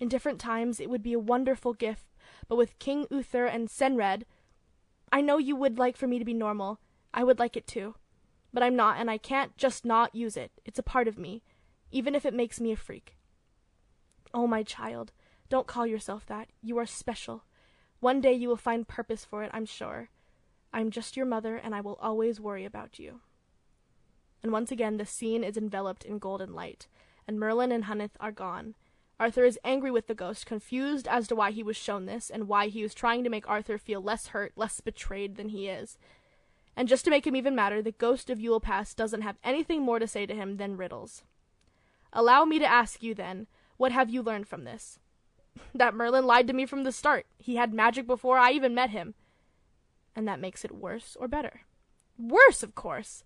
In different times it would be a wonderful gift, but with King Uther and Cenred, I know you would like for me to be normal. I would like it too. But I'm not, and I can't just not use it. It's a part of me, even if it makes me a freak. Oh, my child, don't call yourself that. You are special. One day you will find purpose for it, I'm sure. I'm just your mother, and I will always worry about you. And once again, the scene is enveloped in golden light, and Merlin and Hunith are gone. Arthur is angry with the ghost, confused as to why he was shown this, and why he was trying to make Arthur feel less hurt, less betrayed than he is. And just to make him even madder, the ghost of Yule Past doesn't have anything more to say to him than riddles. Allow me to ask you then, what have you learned from this? That Merlin lied to me from the start. He had magic before I even met him. And that makes it worse or better? Worse, of course.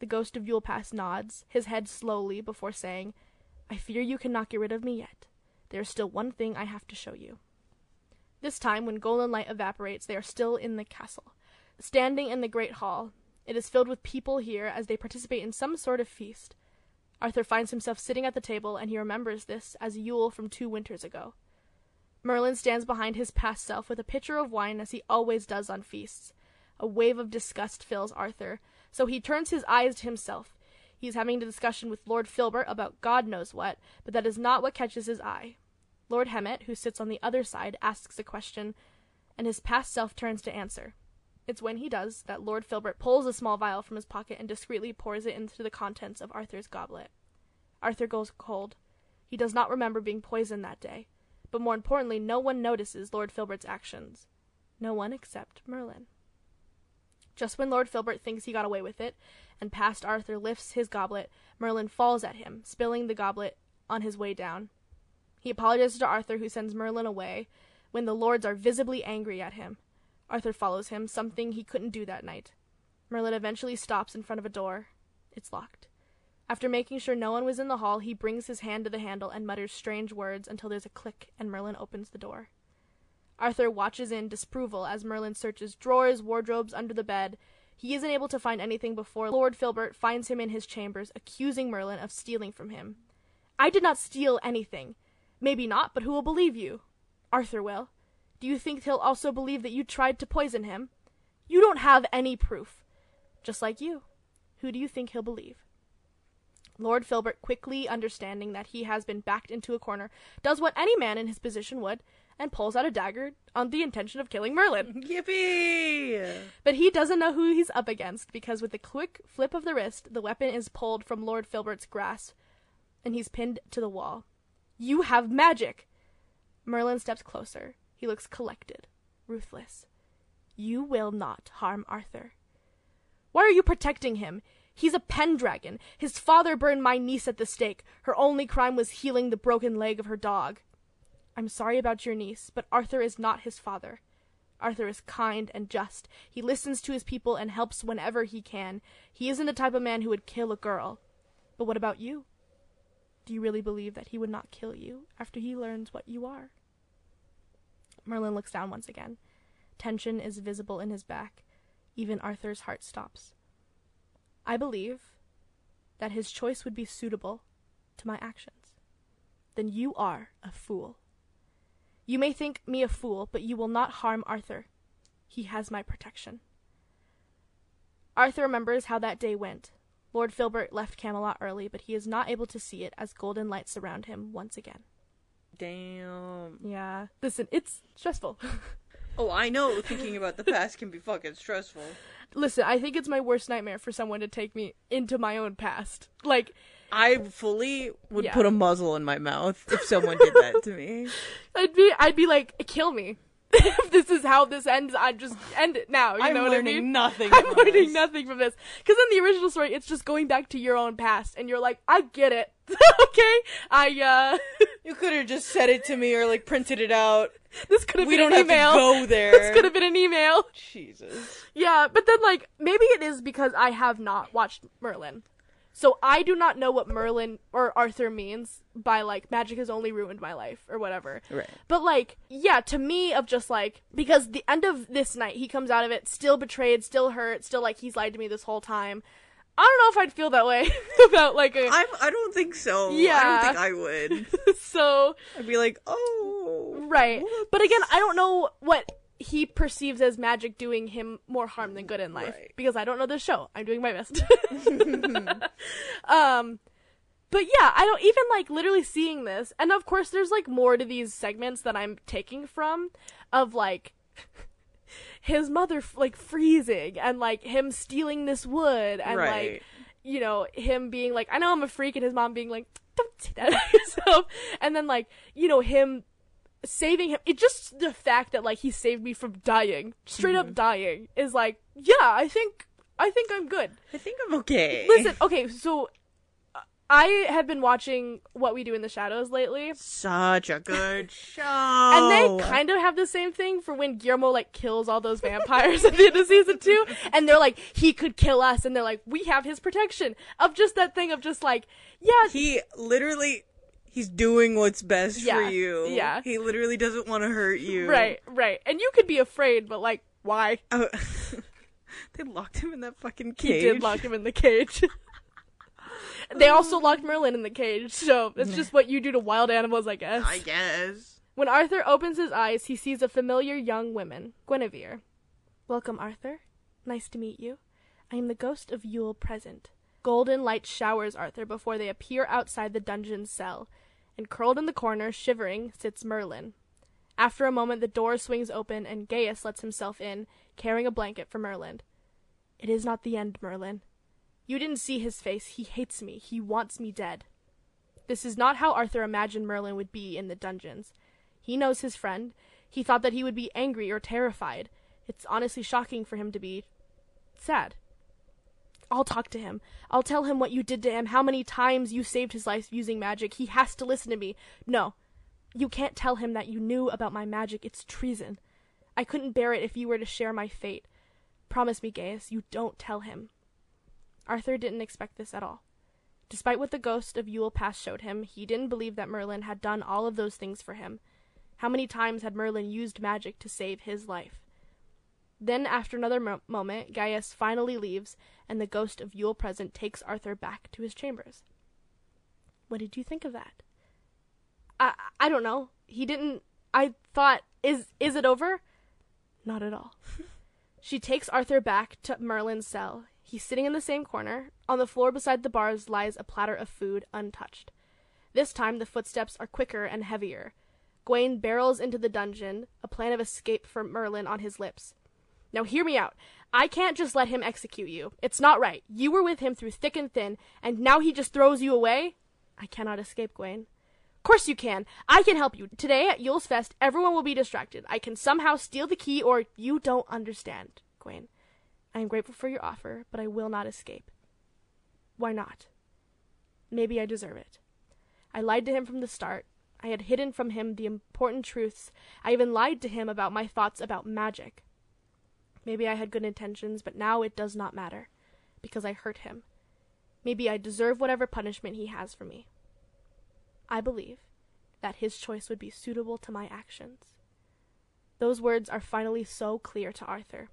The ghost of Yule Past nods, his head slowly, before saying, I fear you cannot get rid of me yet. There is still one thing I have to show you. This time, when golden light evaporates, they are still in the castle, standing in the great hall. It is filled with people here as they participate in some sort of feast. Arthur finds himself sitting at the table, and he remembers this as Yule from two winters ago. Merlin stands behind his past self with a pitcher of wine as he always does on feasts. A wave of disgust fills Arthur, so he turns his eyes to himself. He is having a discussion with Lord Filbert about God knows what, but that is not what catches his eye. Lord Hemet, who sits on the other side, asks a question, and his past self turns to answer. It's when he does that Lord Filbert pulls a small vial from his pocket and discreetly pours it into the contents of Arthur's goblet. Arthur goes cold. He does not remember being poisoned that day, but more importantly, no one notices Lord Filbert's actions. No one except Merlin. Just when Lord Filbert thinks he got away with it, and past Arthur lifts his goblet, Merlin falls at him, spilling the goblet on his way down. He apologizes to Arthur, who sends Merlin away, when the lords are visibly angry at him. Arthur follows him, something he couldn't do that night. Merlin eventually stops in front of a door. It's locked. After making sure no one was in the hall, he brings his hand to the handle and mutters strange words until there's a click and Merlin opens the door. Arthur watches in disapproval as Merlin searches drawers, wardrobes, under the bed. He isn't able to find anything before Lord Filbert finds him in his chambers, accusing Merlin of stealing from him. I did not steal anything. Maybe not, but who will believe you? Arthur will. Do you think he'll also believe that you tried to poison him? You don't have any proof. Just like you. Who do you think he'll believe? Lord Filbert, quickly understanding that he has been backed into a corner, does what any man in his position would and pulls out a dagger on the intention of killing Merlin. Yippee! But he doesn't know who he's up against because with a quick flip of the wrist, the weapon is pulled from Lord Filbert's grasp and he's pinned to the wall. You have magic! Merlin steps closer. He looks collected, ruthless. You will not harm Arthur. Why are you protecting him? He's a Pendragon. His father burned my niece at the stake. Her only crime was healing the broken leg of her dog. I'm sorry about your niece, but Arthur is not his father. Arthur is kind and just. He listens to his people and helps whenever he can. He isn't the type of man who would kill a girl. But what about you? Do you really believe that he would not kill you after he learns what you are? Merlin looks down once again. Tension is visible in his back. Even Arthur's heart stops. I believe that his choice would be suitable to my actions. Then you are a fool. You may think me a fool, but you will not harm Arthur. He has my protection. Arthur remembers how that day went. Lord Filbert left Camelot early, but he is not able to see it as golden lights surround him once again. Damn. Yeah. Listen, it's stressful. Oh, I know. Thinking about the past can be fucking stressful. Listen, I think it's my worst nightmare for someone to take me into my own past. Like, I fully would Yeah. put a muzzle in my mouth if someone did that to me. I'd be, I'd be like, kill me. if this is how this ends, I'd just end it now. You I'm know what I mean? nothing. I'm learning this. nothing from this. Because in the original story, it's just going back to your own past, and you're like, I get it. okay? I, uh, You could have just said it to me or like printed it out. this could have We been don't an have email. to go there. This could have been an email. Jesus. Yeah, but then like maybe it is because I have not watched Merlin. So I do not know what Merlin or Arthur means by like magic has only ruined my life or whatever. Right. But like, yeah, to me of just like because the end of this night he comes out of it still betrayed, still hurt, still like he's lied to me this whole time. I don't know if I'd feel that way about like a I I don't think so. Yeah. I don't think I would. so I'd be like, oh, right. whoops. But again, I don't know what he perceives as magic doing him more harm than good in life Right. because I don't know this show. I'm doing my best. um but yeah, I don't even like literally seeing this. And of course there's like more to these segments that I'm taking from of like his mother f- like freezing and like him stealing this wood and like you know him being like I know I'm a freak and his mom being like don't say that about yourself. And then like, you know, him saving him it just the fact that like he saved me from dying, straight Mm-hmm. up dying, is like, yeah, I think I think I'm good. I think I'm okay. Listen, okay, so uh, I have been watching What We Do in the Shadows lately. such a good show. And they kind of have the same thing for when Guillermo like kills all those vampires at the end of season two, and they're like, he could kill us, and they're like, we have his protection of just that thing of just like, yeah, he literally he's doing what's best for you. yeah. He literally doesn't want to hurt you. right, right, and you could be afraid, but like, why? Oh, they locked him in that fucking He cage. did lock him in the cage. they also um, locked Merlin in the cage, so it's mm. just what you do to wild animals, I guess. I guess. When Arthur opens his eyes, he sees a familiar young woman, Guinevere. Welcome, Arthur. Nice to meet you. I am the ghost of Yule Present. Golden light showers Arthur before they appear outside the dungeon's cell, and curled in the corner, shivering, sits Merlin. After a moment, the door swings open, and Gaius lets himself in, carrying a blanket for Merlin. It is not the end, Merlin. You didn't see his face. He hates me. He wants me dead. This is not how Arthur imagined Merlin would be in the dungeons. He knows his friend. He thought that he would be angry or terrified. It's honestly shocking for him to be sad. I'll talk to him. I'll tell him what you did to him, how many times you saved his life using magic. He has to listen to me. No, you can't tell him that you knew about my magic. It's treason. I couldn't bear it if you were to share my fate. Promise me, Gaius, you don't tell him. Arthur didn't expect this at all. Despite what the ghost of Yule Past showed him, he didn't believe that Merlin had done all of those things for him. How many times had Merlin used magic to save his life? Then, after another mo- moment, Gaius finally leaves, and the ghost of Yule Present takes Arthur back to his chambers. What did you think of that? I I don't know. He didn't. I thought, is is it over? Not at all. she takes Arthur back to Merlin's cell. He's sitting in the same corner. On the floor beside the bars lies a platter of food, untouched. This time the footsteps are quicker and heavier. Gawain barrels into the dungeon, a plan of escape for Merlin on his lips. Now hear me out. I can't just let him execute you. It's not right. You were with him through thick and thin, and now he just throws you away? I cannot escape, Gawain. Of course you can. I can help you. Today at Yule's Fest, everyone will be distracted. I can somehow steal the key, or you don't understand, Gawain. I am grateful for your offer, but I will not escape. Why not? Maybe I deserve it. I lied to him from the start. I had hidden from him the important truths. I even lied to him about my thoughts about magic. Maybe I had good intentions, but now it does not matter, because I hurt him. Maybe I deserve whatever punishment he has for me. I believe that his choice would be suitable to my actions. Those words are finally so clear to Arthur.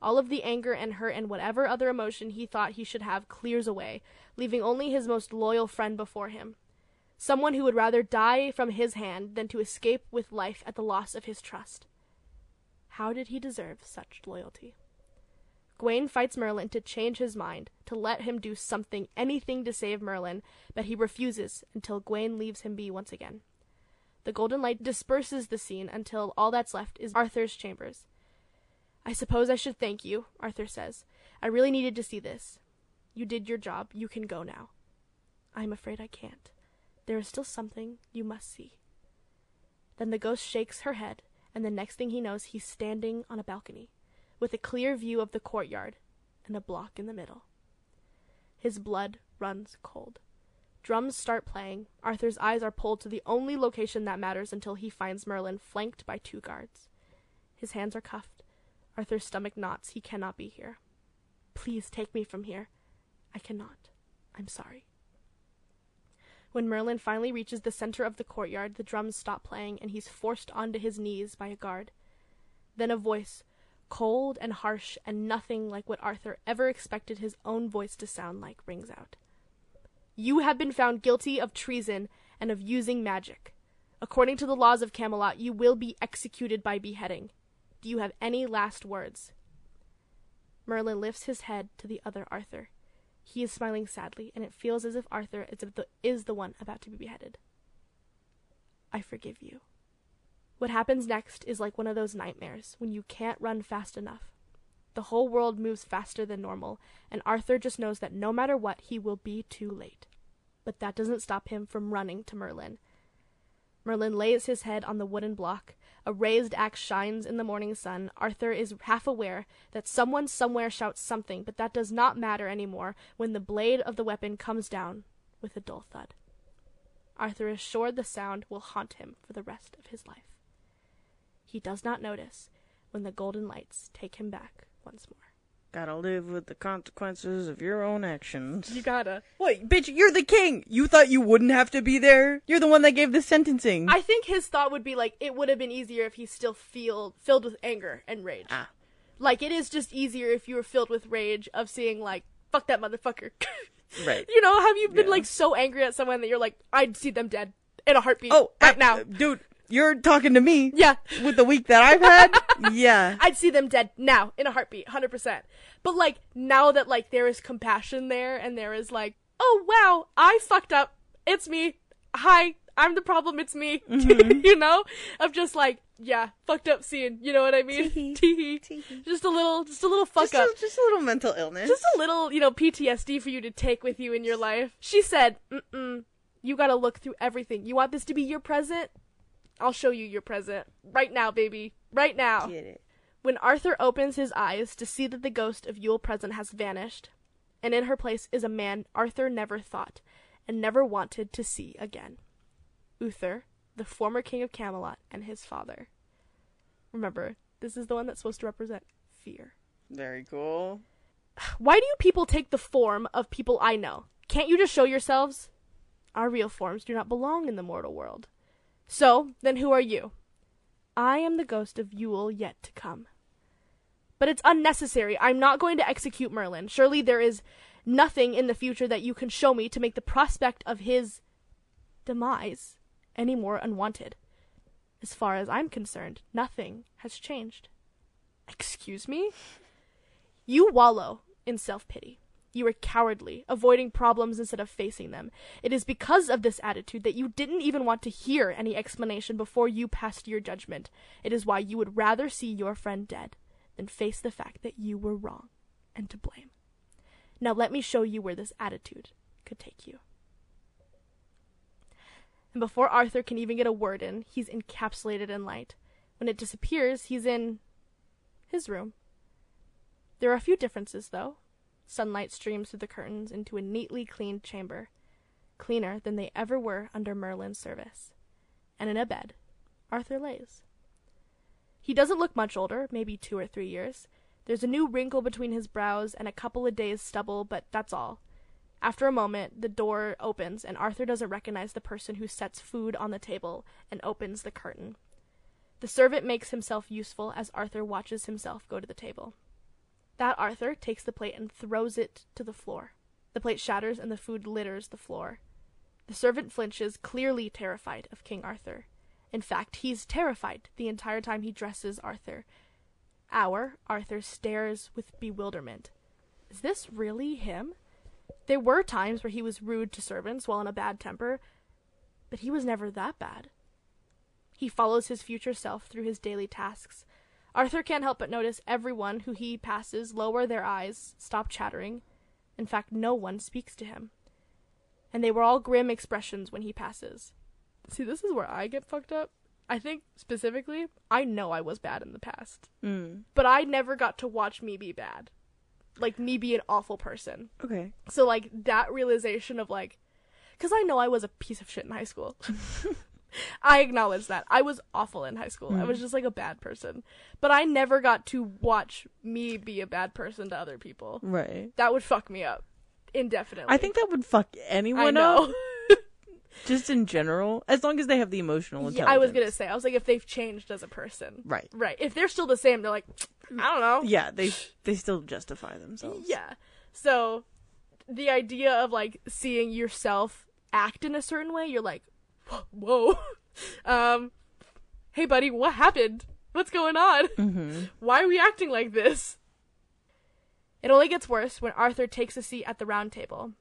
All of the anger and hurt and whatever other emotion he thought he should have clears away, leaving only his most loyal friend before him. Someone who would rather die from his hand than to escape with life at the loss of his trust. How did he deserve such loyalty? Gawain fights Merlin to change his mind, to let him do something, anything to save Merlin, but he refuses until Gawain leaves him be once again. The golden light disperses the scene until all that's left is Arthur's chambers. I suppose I should thank you, Arthur says. I really needed to see this. You did your job. You can go now. I am afraid I can't. There is still something you must see. Then the ghost shakes her head, and the next thing he knows, he's standing on a balcony, with a clear view of the courtyard and a block in the middle. His blood runs cold. Drums start playing. Arthur's eyes are pulled to the only location that matters until he finds Merlin flanked by two guards. His hands are cuffed. Arthur's stomach knots. He cannot be here. Please take me from here. I cannot. I'm sorry. When Merlin finally reaches the center of the courtyard, the drums stop playing and he's forced onto his knees by a guard. Then a voice, cold and harsh and nothing like what Arthur ever expected his own voice to sound like, rings out. You have been found guilty of treason and of using magic. According to the laws of Camelot, you will be executed by beheading. Do you have any last words? Merlin lifts his head to the other Arthur. He is smiling sadly, and it feels as if Arthur is the, is the one about to be beheaded. I forgive you. What happens next is like one of those nightmares when you can't run fast enough. The whole world moves faster than normal, and Arthur just knows that no matter what, he will be too late. but that doesn't stop him from running to Merlin. Merlin lays his head on the wooden block. A raised axe shines in the morning sun. Arthur is half aware that someone somewhere shouts something, but that does not matter any more when the blade of the weapon comes down with a dull thud. Arthur is sure the sound will haunt him for the rest of his life. He does not notice when the golden lights take him back once more. Gotta live with the consequences of your own actions. You gotta. Wait, bitch, you're the king. You thought you wouldn't have to be there? You're the one that gave the sentencing. I think his thought would be like it would have been easier if he still feel filled with anger and rage. Ah. Like it is just easier if you were filled with rage of seeing like fuck that motherfucker. right. you know, have you been Yeah. like so angry at someone that you're like I'd see them dead in a heartbeat Oh, right now. dude, you're talking to me. Yeah. With the week that I've had? yeah. I'd see them dead now in a heartbeat, 100%. But like now that like there is compassion there and there is like, "Oh wow, I fucked up. It's me. Hi, I'm the problem. It's me." Mm-hmm. you know? Of just like, yeah, fucked up scene. You know what I mean? Tee-hee. Tee-hee. Tee-hee. Just a little just a little fuck Just up. a, just a little mental illness. just a little, you know, PTSD for you to take with you in your life. She said, "Mm-mm. You got to look through everything. You want this to be your present? I'll show you your present right now, baby. Right now." Get it. When Arthur opens his eyes to see that the ghost of Yule Present has vanished, and in her place is a man Arthur never thought and never wanted to see again Uther, the former king of Camelot, and his father. Remember, this is the one that's supposed to represent fear. Very cool. Why do you people take the form of people I know? Can't you just show yourselves? Our real forms do not belong in the mortal world. So, then who are you? I am the ghost of Yule yet to come. But it's unnecessary. I'm not going to execute Merlin. Surely there is nothing in the future that you can show me to make the prospect of his demise any more unwanted. As far as I'm concerned, nothing has changed. Excuse me? You wallow in self pity. You are cowardly, avoiding problems instead of facing them. It is because of this attitude that you didn't even want to hear any explanation before you passed your judgment. It is why you would rather see your friend dead than face the fact that you were wrong and to blame. Now let me show you where this attitude could take you. And before Arthur can even get a word in, he's encapsulated in light. When it disappears, he's in his room. There are a few differences, though. Sunlight streams through the curtains into a neatly cleaned chamber, cleaner than they ever were under Merlin's service. And in a bed, Arthur lays. He doesn't look much older, maybe two or three years. There's a new wrinkle between his brows and a couple of days' stubble, but that's all. After a moment, the door opens, and Arthur doesn't recognize the person who sets food on the table and opens the curtain. The servant makes himself useful as Arthur watches himself go to the table. That Arthur takes the plate and throws it to the floor. The plate shatters and the food litters the floor. The servant flinches, clearly terrified of King Arthur. In fact, he's terrified the entire time he dresses Arthur. Our Arthur stares with bewilderment. Is this really him? There were times where he was rude to servants while in a bad temper, but he was never that bad. He follows his future self through his daily tasks. Arthur can't help but notice everyone who he passes lower their eyes, stop chattering. In fact, no one speaks to him. And they were all grim expressions when he passes. See, this is where I get fucked up. I think specifically, I know I was bad in the past, Mm. but I never got to watch me be bad. Like, me be an awful person. Okay. So, like, that realization of, like, because I know I was a piece of shit in high school. I acknowledge that. I was awful in high school. I was mm. just, like, a bad person. But I never got to watch me be a bad person to other people. Right. That would fuck me up indefinitely. I think that would fuck anyone up, just in general, as long as they have the emotional yeah, intelligence. I was going to say, I was like, if they've changed as a person. Right. Right. If they're still the same, they're like, I don't know. Yeah, they they still justify themselves. Yeah. So the idea of like seeing yourself act in a certain way, you're like, whoa. um, hey buddy, what happened? What's going on? Mm-hmm. Why are we acting like this? It only gets worse when Arthur takes a seat at the round table.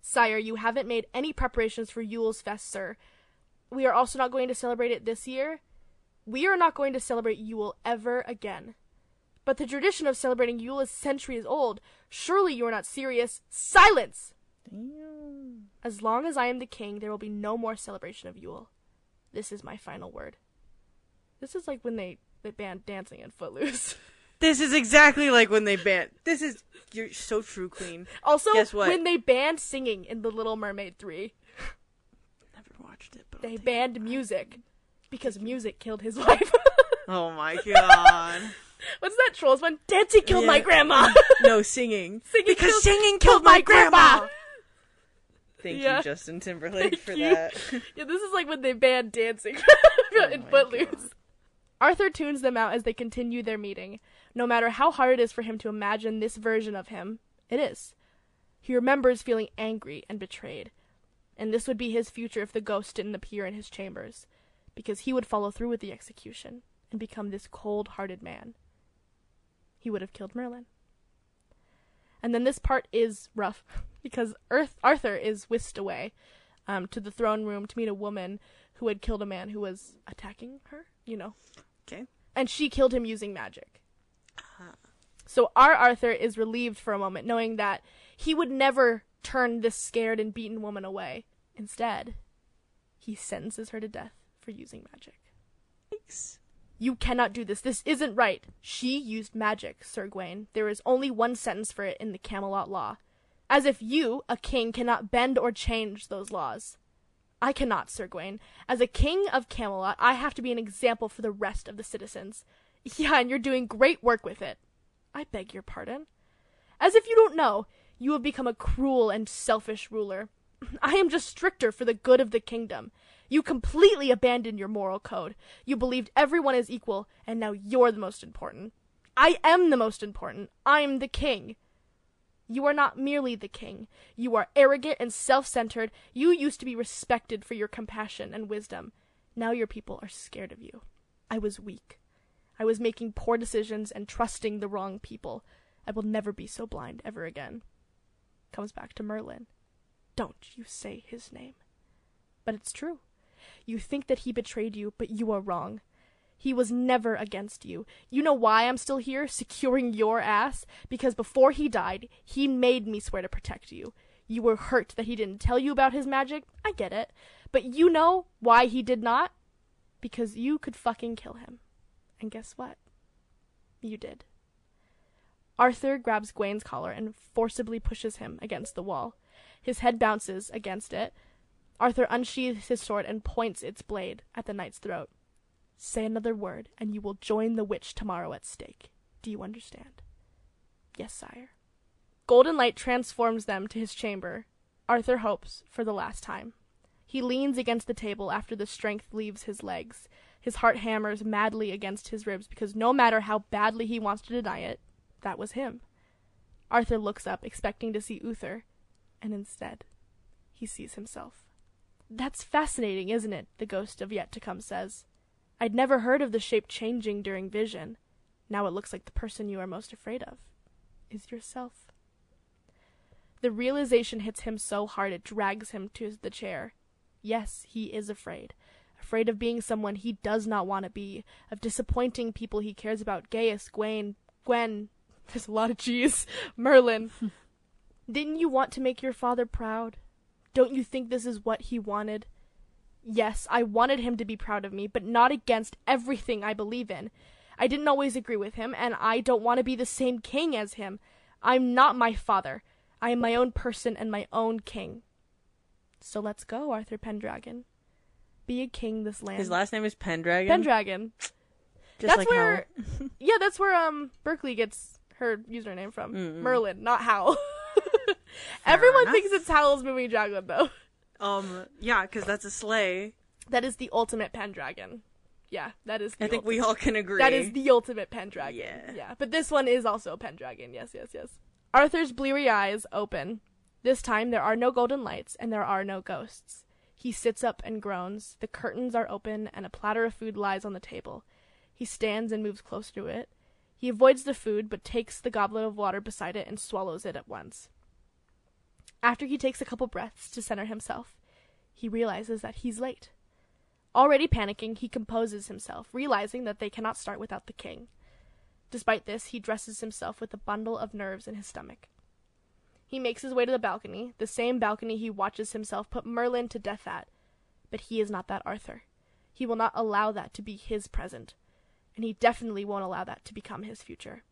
Sire, you haven't made any preparations for Yule's Fest, sir. We are also not going to celebrate it this year. We are not going to celebrate Yule ever again. But the tradition of celebrating Yule is centuries old. Surely you are not serious. Silence! Damn. As long as I am the king, there will be no more celebration of Yule. This is my final word. This is like when they, they banned dancing in Footloose. This is exactly like when they banned. This is you're so true, Queen. also, Guess what? when they banned singing in The Little Mermaid 3, Never watched it, but they banned music because music killed his wife. Oh my god. What's that Trolls one? Dancing killed my grandma. no singing. Singing because killed- singing killed killed my my grandma. grandma. Thank Yeah. you, Justin Timberlake, Thank for you. that. yeah, this is like when they banned dancing oh in Oh my Footloose. God. Arthur tunes them out as they continue their meeting. No matter how hard it is for him to imagine this version of him, it is. He remembers feeling angry and betrayed. And this would be his future if the ghost didn't appear in his chambers, because he would follow through with the execution and become this cold hearted man. He would have killed Merlin. And then this part is rough, because Earth- Arthur is whisked away um, to the throne room to meet a woman who had killed a man who was attacking her, you know. Okay. And she killed him using magic. Ah. So our Arthur is relieved for a moment, knowing that he would never turn this scared and beaten woman away. Instead, he sentences her to death for using magic. Thanks. You cannot do this. This isn't right. She used magic, Sir Gawain. There is only one sentence for it in the Camelot law. As if you, a king, cannot bend or change those laws. I cannot, Sir Gawain. As a king of Camelot, I have to be an example for the rest of the citizens. Yeah, and you're doing great work with it. I beg your pardon. As if you don't know, you have become a cruel and selfish ruler. I am just stricter for the good of the kingdom. You completely abandoned your moral code. You believed everyone is equal, and now you're the most important. I am the most important. I'm the king. You are not merely the king. You are arrogant and self centered. You used to be respected for your compassion and wisdom. Now your people are scared of you. I was weak. I was making poor decisions and trusting the wrong people. I will never be so blind ever again. Comes back to Merlin. Don't you say his name. But it's true. You think that he betrayed you, but you are wrong. He was never against you. You know why I'm still here, securing your ass? Because before he died, he made me swear to protect you. You were hurt that he didn't tell you about his magic. I get it. But you know why he did not? Because you could fucking kill him. And guess what? You did. Arthur grabs Gawain's collar and forcibly pushes him against the wall. His head bounces against it. Arthur unsheathes his sword and points its blade at the knight's throat. Say another word, and you will join the witch tomorrow at stake. Do you understand? Yes, sire. Golden light transforms them to his chamber. Arthur hopes for the last time. He leans against the table after the strength leaves his legs. His heart hammers madly against his ribs because no matter how badly he wants to deny it, that was him. Arthur looks up, expecting to see Uther, and instead, he sees himself. That's fascinating, isn't it? The ghost of yet to come says. I'd never heard of the shape changing during vision. Now it looks like the person you are most afraid of is yourself. The realization hits him so hard it drags him to the chair. Yes, he is afraid. Afraid of being someone he does not want to be, of disappointing people he cares about Gaius, Gwen, Gwen. There's a lot of G's. Merlin. Didn't you want to make your father proud? Don't you think this is what he wanted? Yes, I wanted him to be proud of me, but not against everything I believe in. I didn't always agree with him, and I don't want to be the same king as him. I'm not my father. I am my own person and my own king. So let's go, Arthur Pendragon. Be a king this land. His last name is Pendragon. Pendragon. Just that's like where. Yeah, that's where um Berkeley gets her username from. Mm-mm. Merlin, not Howl. Everyone enough. thinks it's Howl's moving dragon though. Um, yeah, because that's a sleigh. That is the ultimate Pendragon. Yeah, that is. The I think we ultimate- all can agree. That is the ultimate Pendragon. Yeah. Yeah, but this one is also a Pendragon. Yes, yes, yes. Arthur's bleary eyes open. This time there are no golden lights and there are no ghosts. He sits up and groans. The curtains are open and a platter of food lies on the table. He stands and moves close to it. He avoids the food but takes the goblet of water beside it and swallows it at once. After he takes a couple breaths to center himself, he realizes that he's late. Already panicking, he composes himself, realizing that they cannot start without the king. Despite this, he dresses himself with a bundle of nerves in his stomach. He makes his way to the balcony, the same balcony he watches himself put Merlin to death at. But he is not that Arthur. He will not allow that to be his present. And he definitely won't allow that to become his future.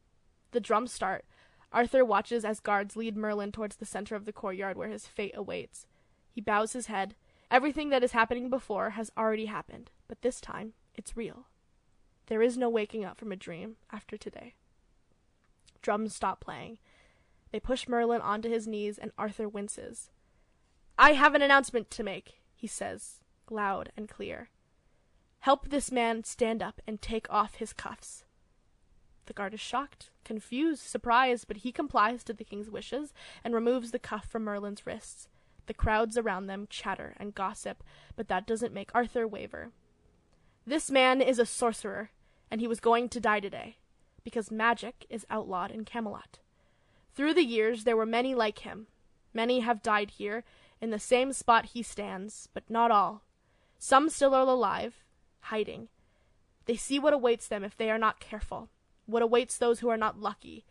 The drums start. Arthur watches as guards lead Merlin towards the center of the courtyard where his fate awaits. He bows his head. Everything that is happening before has already happened, but this time it's real. There is no waking up from a dream after today. Drums stop playing. They push Merlin onto his knees, and Arthur winces. I have an announcement to make, he says, loud and clear. Help this man stand up and take off his cuffs. The guard is shocked, confused, surprised, but he complies to the king's wishes and removes the cuff from Merlin's wrists. The crowds around them chatter and gossip, but that doesn't make Arthur waver. This man is a sorcerer, and he was going to die today, because magic is outlawed in Camelot. Through the years there were many like him. Many have died here, in the same spot he stands, but not all. Some still are alive, hiding. They see what awaits them if they are not careful, what awaits those who are not lucky.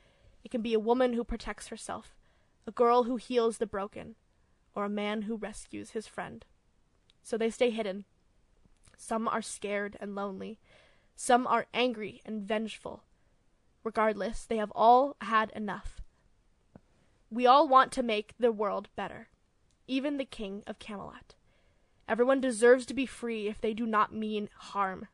It can be a woman who protects herself, a girl who heals the broken, or a man who rescues his friend. So they stay hidden. Some are scared and lonely. Some are angry and vengeful. Regardless, they have all had enough. We all want to make the world better, even the king of Camelot. Everyone deserves to be free if they do not mean harm.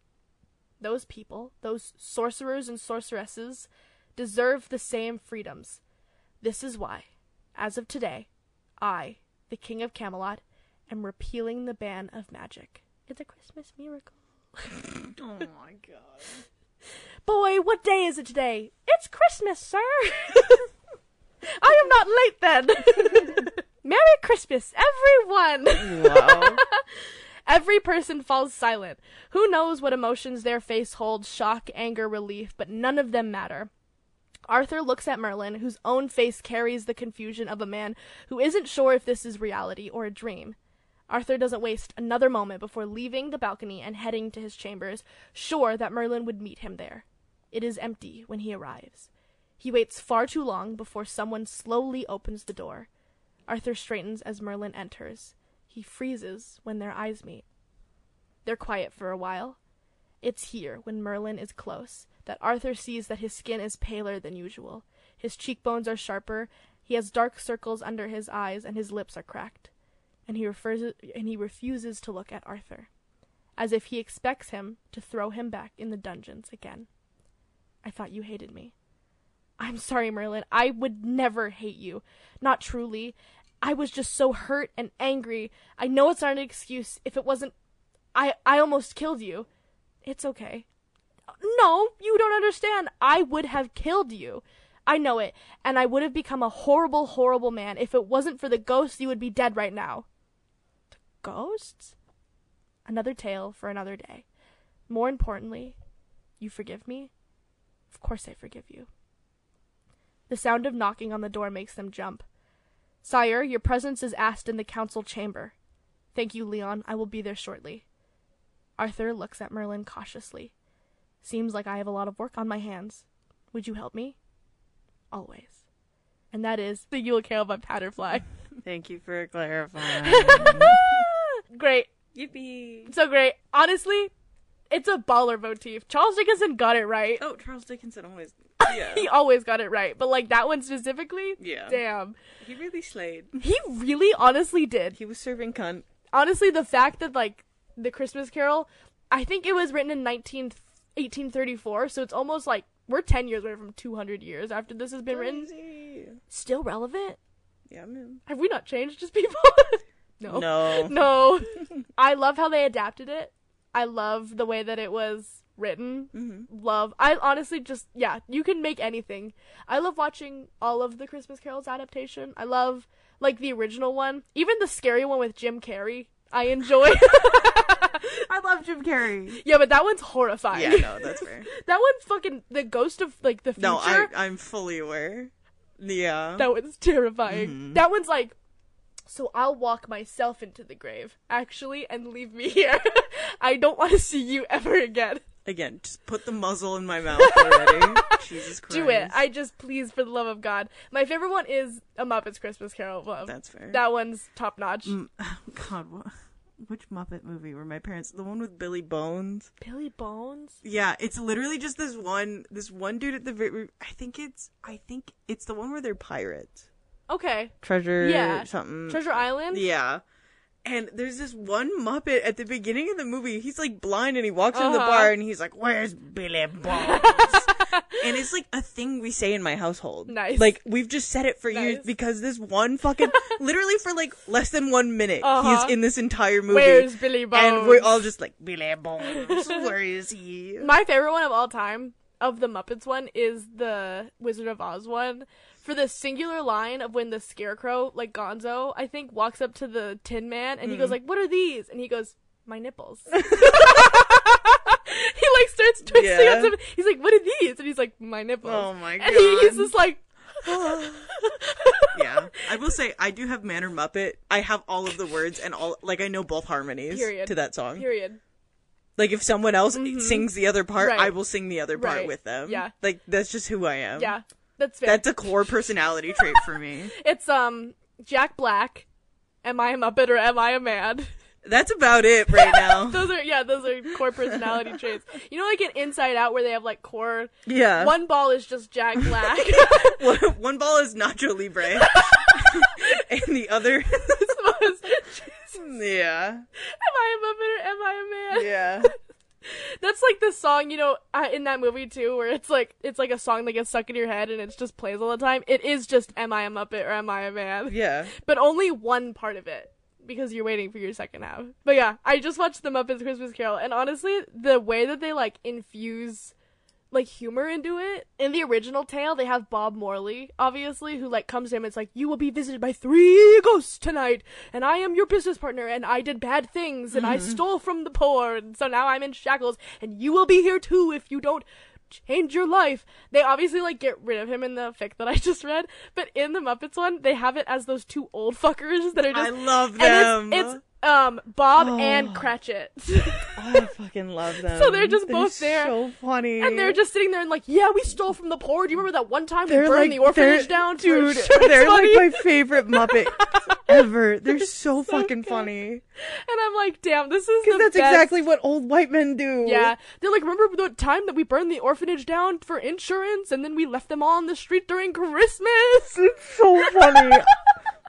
Those people, those sorcerers and sorceresses, deserve the same freedoms. This is why, as of today, I, the King of Camelot, am repealing the ban of magic. It's a Christmas miracle. oh my god. Boy, what day is it today? It's Christmas, sir. I am not late then. Merry Christmas, everyone. Wow. Every person falls silent. Who knows what emotions their face holds shock, anger, relief, but none of them matter. Arthur looks at Merlin, whose own face carries the confusion of a man who isn't sure if this is reality or a dream. Arthur doesn't waste another moment before leaving the balcony and heading to his chambers, sure that Merlin would meet him there. It is empty when he arrives. He waits far too long before someone slowly opens the door. Arthur straightens as Merlin enters. He freezes when their eyes meet. They're quiet for a while. It's here, when Merlin is close, that Arthur sees that his skin is paler than usual. His cheekbones are sharper, he has dark circles under his eyes, and his lips are cracked. And he, refers, and he refuses to look at Arthur, as if he expects him to throw him back in the dungeons again. I thought you hated me. I'm sorry, Merlin. I would never hate you. Not truly. I was just so hurt and angry. I know it's not an excuse. If it wasn't, I I almost killed you. It's okay. No, you don't understand. I would have killed you. I know it, and I would have become a horrible, horrible man. If it wasn't for the ghosts, you would be dead right now. The ghosts? Another tale for another day. More importantly, you forgive me? Of course I forgive you. The sound of knocking on the door makes them jump. Sire, your presence is asked in the council chamber. Thank you, Leon. I will be there shortly. Arthur looks at Merlin cautiously. Seems like I have a lot of work on my hands. Would you help me? Always. And that is the Yule Carol by Patterfly. Thank you for clarifying. great. Yippee. So great. Honestly, it's a baller motif. Charles Dickinson got it right. Oh, Charles Dickinson always. Yeah. He always got it right. But like that one specifically, yeah. damn. He really slayed. He really honestly did. He was serving cunt. Honestly, the fact that like the Christmas Carol, I think it was written in 19, 1834, so it's almost like we're 10 years away from 200 years after this has been written. Still relevant? Yeah, man. Have we not changed as people? no. No. No. I love how they adapted it. I love the way that it was written. Mm-hmm. Love. I honestly just yeah, you can make anything. I love watching all of the Christmas Carols adaptation. I love like the original one, even the scary one with Jim Carrey. I enjoy. I love Jim Carrey. yeah, but that one's horrifying. Yeah, no, that's fair. that one's fucking the ghost of like the future. No, I, I'm fully aware. Yeah. That one's terrifying. Mhm. That one's like, so I'll walk myself into the grave, actually, and leave me here. I don't want to see you ever again. Again, just put the muzzle in my mouth already. Jesus Christ. Do it. I just please for the love of God. My favorite one is A Muppet's Christmas Carol. Well, That's fair. that one's top notch. Mm, God, what, which Muppet movie were my parents? The one with Billy Bones. Billy Bones. Yeah, it's literally just this one, this one dude at the very. I think it's, I think it's the one where they're pirates. Okay. Treasure, Yeah. something. Treasure Island. Yeah. And there's this one Muppet at the beginning of the movie. He's like blind and he walks into the Uh-huh. bar and he's like, "Where's Billy Bones?" and it's like a thing we say in my household. Nice. Like we've just said it for years because this one fucking literally for like less than one minute Uh-huh. he's in this entire movie. Where's Billy Bones? and we're all just like Billy Bones. Where is he? My favorite one of all time of the Muppets one is the Wizard of Oz one. For the singular line of when the Scarecrow, like Gonzo, I think, walks up to the Tin Man and he Mm. goes like, "What are these?" And he goes, "My nipples." he like starts twisting Yeah. He's like, "What are these?" And he's like, "My nipples." Oh my god! And he, he's just like, yeah, I will say I do have Man or Muppet. I have all of the words and all like I know both harmonies Period. to that song. period. Like if someone else sings the other part, Mm-hmm. Right. I will sing the other part Right. with them. Yeah. Like that's just who I am. Yeah, that's fair. That's a core personality trait for me. it's um Jack Black. Am I a Muppet or am I a man? That's about it right now. those are yeah, those are core personality traits. You know, like in Inside Out, where they have like core. yeah. One ball is just Jack Black. one, one ball is Nacho Libre. and the other is Yeah. Am I a Muppet or am I a man? Yeah. That's like the song, you know, in that movie too, where it's like it's like a song that gets stuck in your head and it just plays all the time. It is just "Am I a Muppet or Am I a Man?" Yeah. but only one part of it because you're waiting for your second half. But yeah, I just watched the Muppets Christmas Carol, and honestly, the way that they like infuse like humor into it in the original tale, they have Bob Marley, obviously, who like comes in and it's like, "You will be visited by three ghosts tonight, and I am your business partner, and I did bad things, and I mm-hmm. stole from the poor, and so now I'm in shackles, and you will be here too if you don't." change your life. They obviously like get rid of him in the fic that I just read, but in the Muppets one, they have it as those two old fuckers that are just I love them. it's, it's um Bob Oh. and Cratchit. Oh, I fucking love them. So they're just both there. So funny. and they're just sitting there and like, yeah, we stole from the poor. Do you remember that one time we They're burned like the orphanage down? dude. insurance They're like my favorite Muppet ever. They're so, fucking good. funny. and I'm like, damn, this is Because that's best. exactly what old white men do. Yeah, they're like, remember the time that we burned the orphanage down for insurance, and then we left them all on the street during Christmas? It's so funny.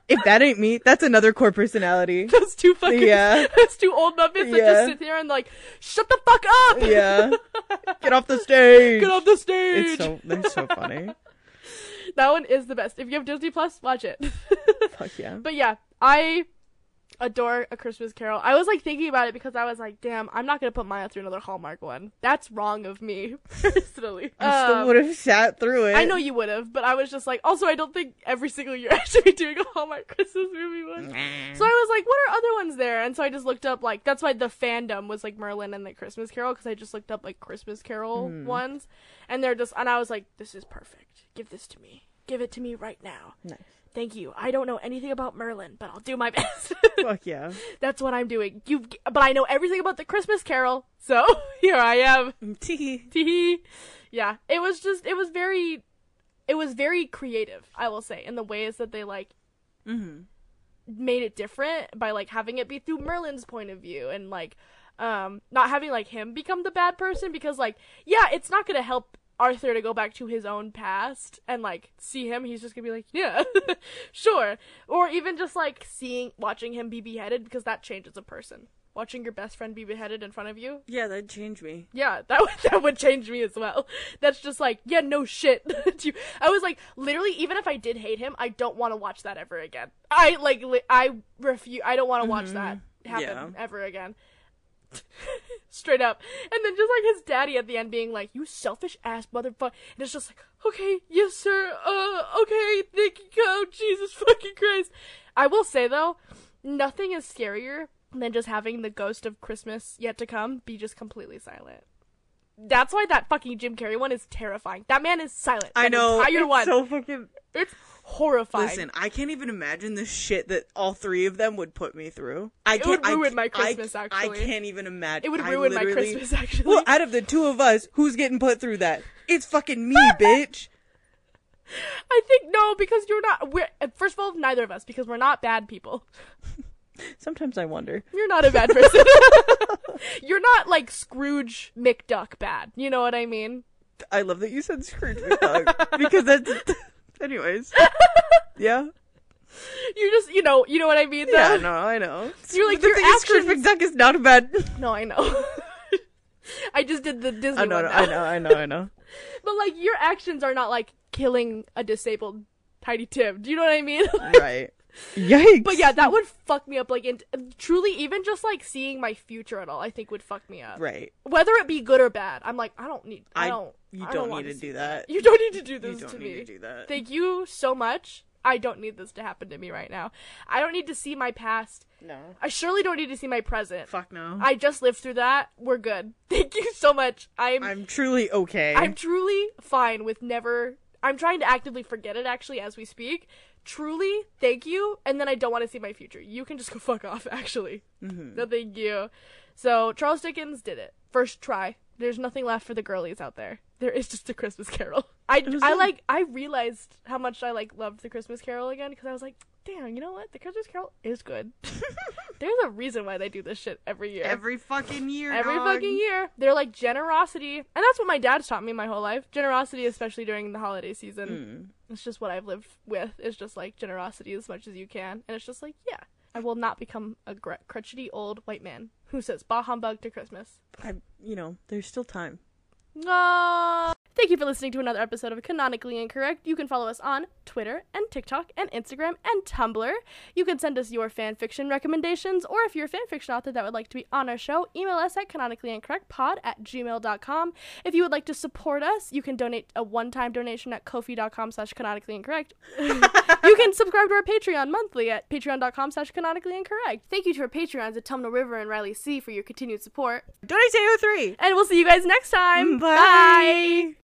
If that ain't me, that's another core personality. those two fucking, Yeah. those two old Muppets that Yeah. just sit there and like, shut the fuck up! Yeah. Get off the stage. Get off the stage! It's so they're so funny. That one is the best. If you have Disney Plus, watch it. Fuck yeah. but yeah, I adore A Christmas Carol. I was like thinking about it because I was like, damn, I'm not gonna put Maya through another Hallmark one. That's wrong of me, personally. I still Um, would have sat through it. I know you would have, but I was just like, also, I don't think every single year I should be doing a Hallmark Christmas movie one. So I was like, what are other ones there? And so I just looked up, like, that's why the fandom was like Merlin and the Christmas Carol, because I just looked up, like, Christmas Carol Hmm. ones. And they're just, and I was like, this is perfect. Give this to me. Give it to me right now. Nice. Thank you. I don't know anything about Merlin, but I'll do my best. Fuck yeah. that's what I'm doing. You, but I know everything about the Christmas Carol, so here I am. Tee. Tee. yeah, it was just it was very it was very creative, I will say, in the ways that they like mm-hmm. made it different by like having it be through Merlin's point of view and like um not having like him become the bad person because like yeah, it's not going to help Arthur to go back to his own past and like see him, he's just to be like, yeah, sure. Or even just like seeing watching him be beheaded because that changes a person. Watching your best friend be beheaded in front of you Yeah, that'd change me. yeah, that would that would change me as well. That's just like, yeah, no shit. I was like, literally, even if I did hate him, I don't want to watch that ever again. I like, li- I refuse. I don't want to watch mm-hmm. that happen Yeah. ever again. Straight up, and then just like his daddy at the end being like, "You selfish ass motherfucker," and it's just like, "Okay, yes, sir. Uh, okay, thank you, God, Jesus fucking Christ." I will say though, nothing is scarier than just having the ghost of Christmas yet to come be just completely silent. That's why that fucking Jim Carrey one is terrifying. That man is silent. I know. Entire it's one. so fucking. It's horrifying. Listen, I can't even imagine the shit that all three of them would put me through. I It would ruin I, my Christmas, I, actually. I can't even imagine. it would ruin my Christmas actually. Well, out of the two of us, who's getting put through that? It's fucking me, bitch. I think no, because you're not. We're first of all, neither of us, because we're not bad people. Sometimes I wonder. You're not a bad person. you're not like Scrooge McDuck bad. You know what I mean? I love that you said Scrooge McDuck because that's. Anyways, yeah, You just, you know, you know what I mean. though? yeah, no, I know. You're like the your thing is, Scrooge McDuck is not a bad. No, I know. I just did the Disney I know. I know, I know, I know. But like your actions are not like killing a disabled Tiny Tim. Do you know what I mean? Right. Yikes. but yeah, that would fuck me up. Like, in, truly, even just like seeing my future at all, I think would fuck me up. Right. Whether it be good or bad, I'm like, I don't need. I, I- don't. You I don't, need to do that. You don't need to do this You don't to need me. to do that. Thank you so much. I don't need this to happen to me right now. I don't need to see my past. no. I surely don't need to see my present. Fuck no. I just lived through that. We're good. Thank you so much. I'm I'm truly okay. I'm truly fine with never. I'm trying to actively forget it actually as we speak. Truly, thank you. And then I don't want to see my future. You can just go fuck off, actually. Mhm. No, thank you. So, Charles Dickens did it. First try. There's nothing left for the girlies out there. There is just a Christmas Carol. I, I like, I realized how much I like loved the Christmas Carol again because I was like, damn, you know what? The Christmas Carol is good. There's a reason why they do this shit every year. Every fucking year. Every dog. fucking year. They're like generosity. And that's what my dad's taught me my whole life. Generosity, especially during the holiday season. Mm. It's just what I've lived with. It's just like generosity as much as you can. And it's just like, yeah, I will not become a gr- crotchety old white man who says bah humbug to Christmas. I, you know, there's still time. No. Thank you for listening to another episode of Canonically Incorrect. You can follow us on Twitter and TikTok and Instagram and Tumblr. You can send us your fan fiction recommendations, or if you're a fan fiction author that would like to be on our show, email us at canonicallyincorrectpod at gmail.com. If you would like to support us, you can donate a one-time donation at ko-fi.com slash canonically incorrect. you can subscribe to our Patreon monthly at patreon.com slash canonically incorrect. Thank you to our Patreons AutumnalRiver and Rillie C for your continued support. Donate to AO3. And we'll see you guys next time. Bye.